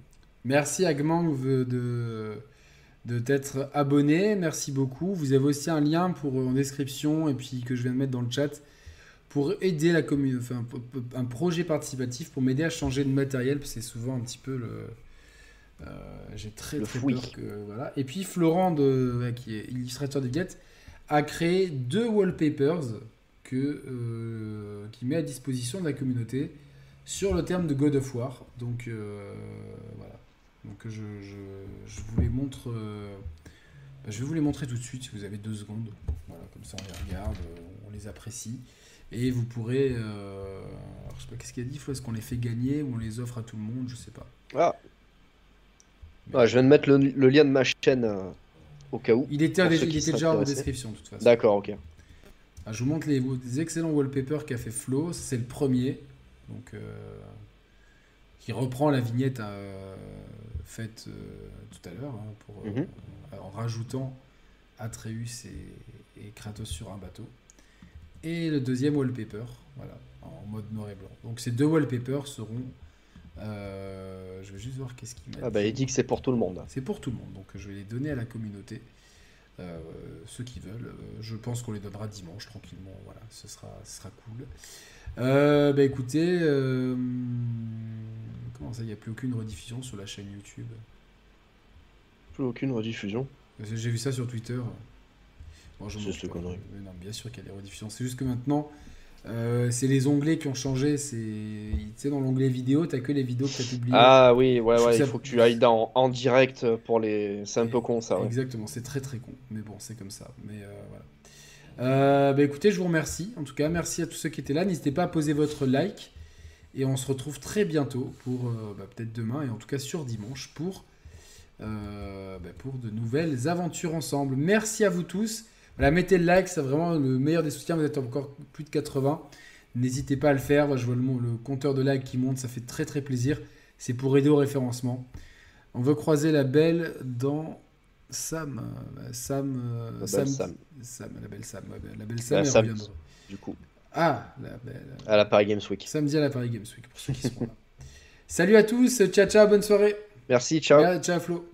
Merci Agman de, de t'être abonné. Merci beaucoup. Vous avez aussi un lien pour, en description et puis que je viens de mettre dans le chat pour aider la communauté, enfin, un projet participatif pour m'aider à changer de matériel, parce que c'est souvent un petit peu le. Euh, j'ai très, très peur que. Voilà. Et puis Florent, de, qui est illustrateur de Get, a créé deux wallpapers que, euh, qui met à disposition de la communauté sur le terme de God of War. Donc euh, voilà. Donc je, je, vous les montre. Bah, je vais vous les montrer tout de suite si vous avez deux secondes. Voilà, comme ça on les regarde, on les apprécie. Et vous pourrez. Euh, alors, je sais pas qu'est-ce qu'il a dit, Est-ce qu'on les fait gagner ou on les offre à tout le monde? Je sais pas. Ah. ah je viens de mettre le, lien de ma chaîne euh, au cas où. Il était, il était déjà en description de toute façon. D'accord, ok. Ah, je vous montre les, excellents wallpapers qu'a fait Flo. C'est le premier. Donc, euh, qui reprend la vignette faite tout à l'heure hein, pour, mhm. en rajoutant Atreus et, et Kratos sur un bateau et le deuxième wallpaper, voilà, en mode noir et blanc. Donc ces deux wallpapers seront. Euh, je vais juste voir qu'est-ce qu'il met. Ah bah il dit que c'est pour tout le monde. C'est pour tout le monde, donc je vais les donner à la communauté. Euh, ceux qui veulent. Je pense qu'on les donnera dimanche tranquillement. Voilà, ce sera, ce sera cool. Euh, bah écoutez, comment ça, il n'y a plus aucune rediffusion sur la chaîne YouTube? Plus aucune rediffusion J'ai vu ça sur Twitter. Bon, je juste connerie. Non, bien sûr qu'il y a des rediffusions. C'est juste que maintenant, euh, c'est les onglets qui ont changé. C'est, tu sais, dans l'onglet vidéo, t'as que les vidéos que tu as publiées. Ah oui, ouais, ouais. Il faut que tu ailles dans, en direct pour les. C'est un peu con ça. Exactement, c'est très très con. Mais bon, c'est comme ça. Mais euh, voilà. Euh, bah, écoutez, je vous remercie. En tout cas, merci à tous ceux qui étaient là. N'hésitez pas à poser votre like. Et on se retrouve très bientôt pour bah, peut-être demain et en tout cas sur dimanche pour, bah, pour de nouvelles aventures ensemble. Merci à vous tous. Voilà, mettez le like, c'est vraiment le meilleur des soutiens. Vous êtes encore plus de 80. N'hésitez pas à le faire. je vois le, le, compteur de like qui monte, ça fait très très plaisir. C'est pour aider au référencement. On veut croiser la belle dans Sam. Euh, Sam. Euh, la Sam, Sam. Sam. La belle Sam. La belle Sam, la Sam Du coup. Ah, la belle. À la Paris Games Week. Samedi à la Paris Games Week, pour ceux qui seront là. Salut à tous. Ciao, ciao. Bonne soirée. Merci. Ciao. Ciao, Flo.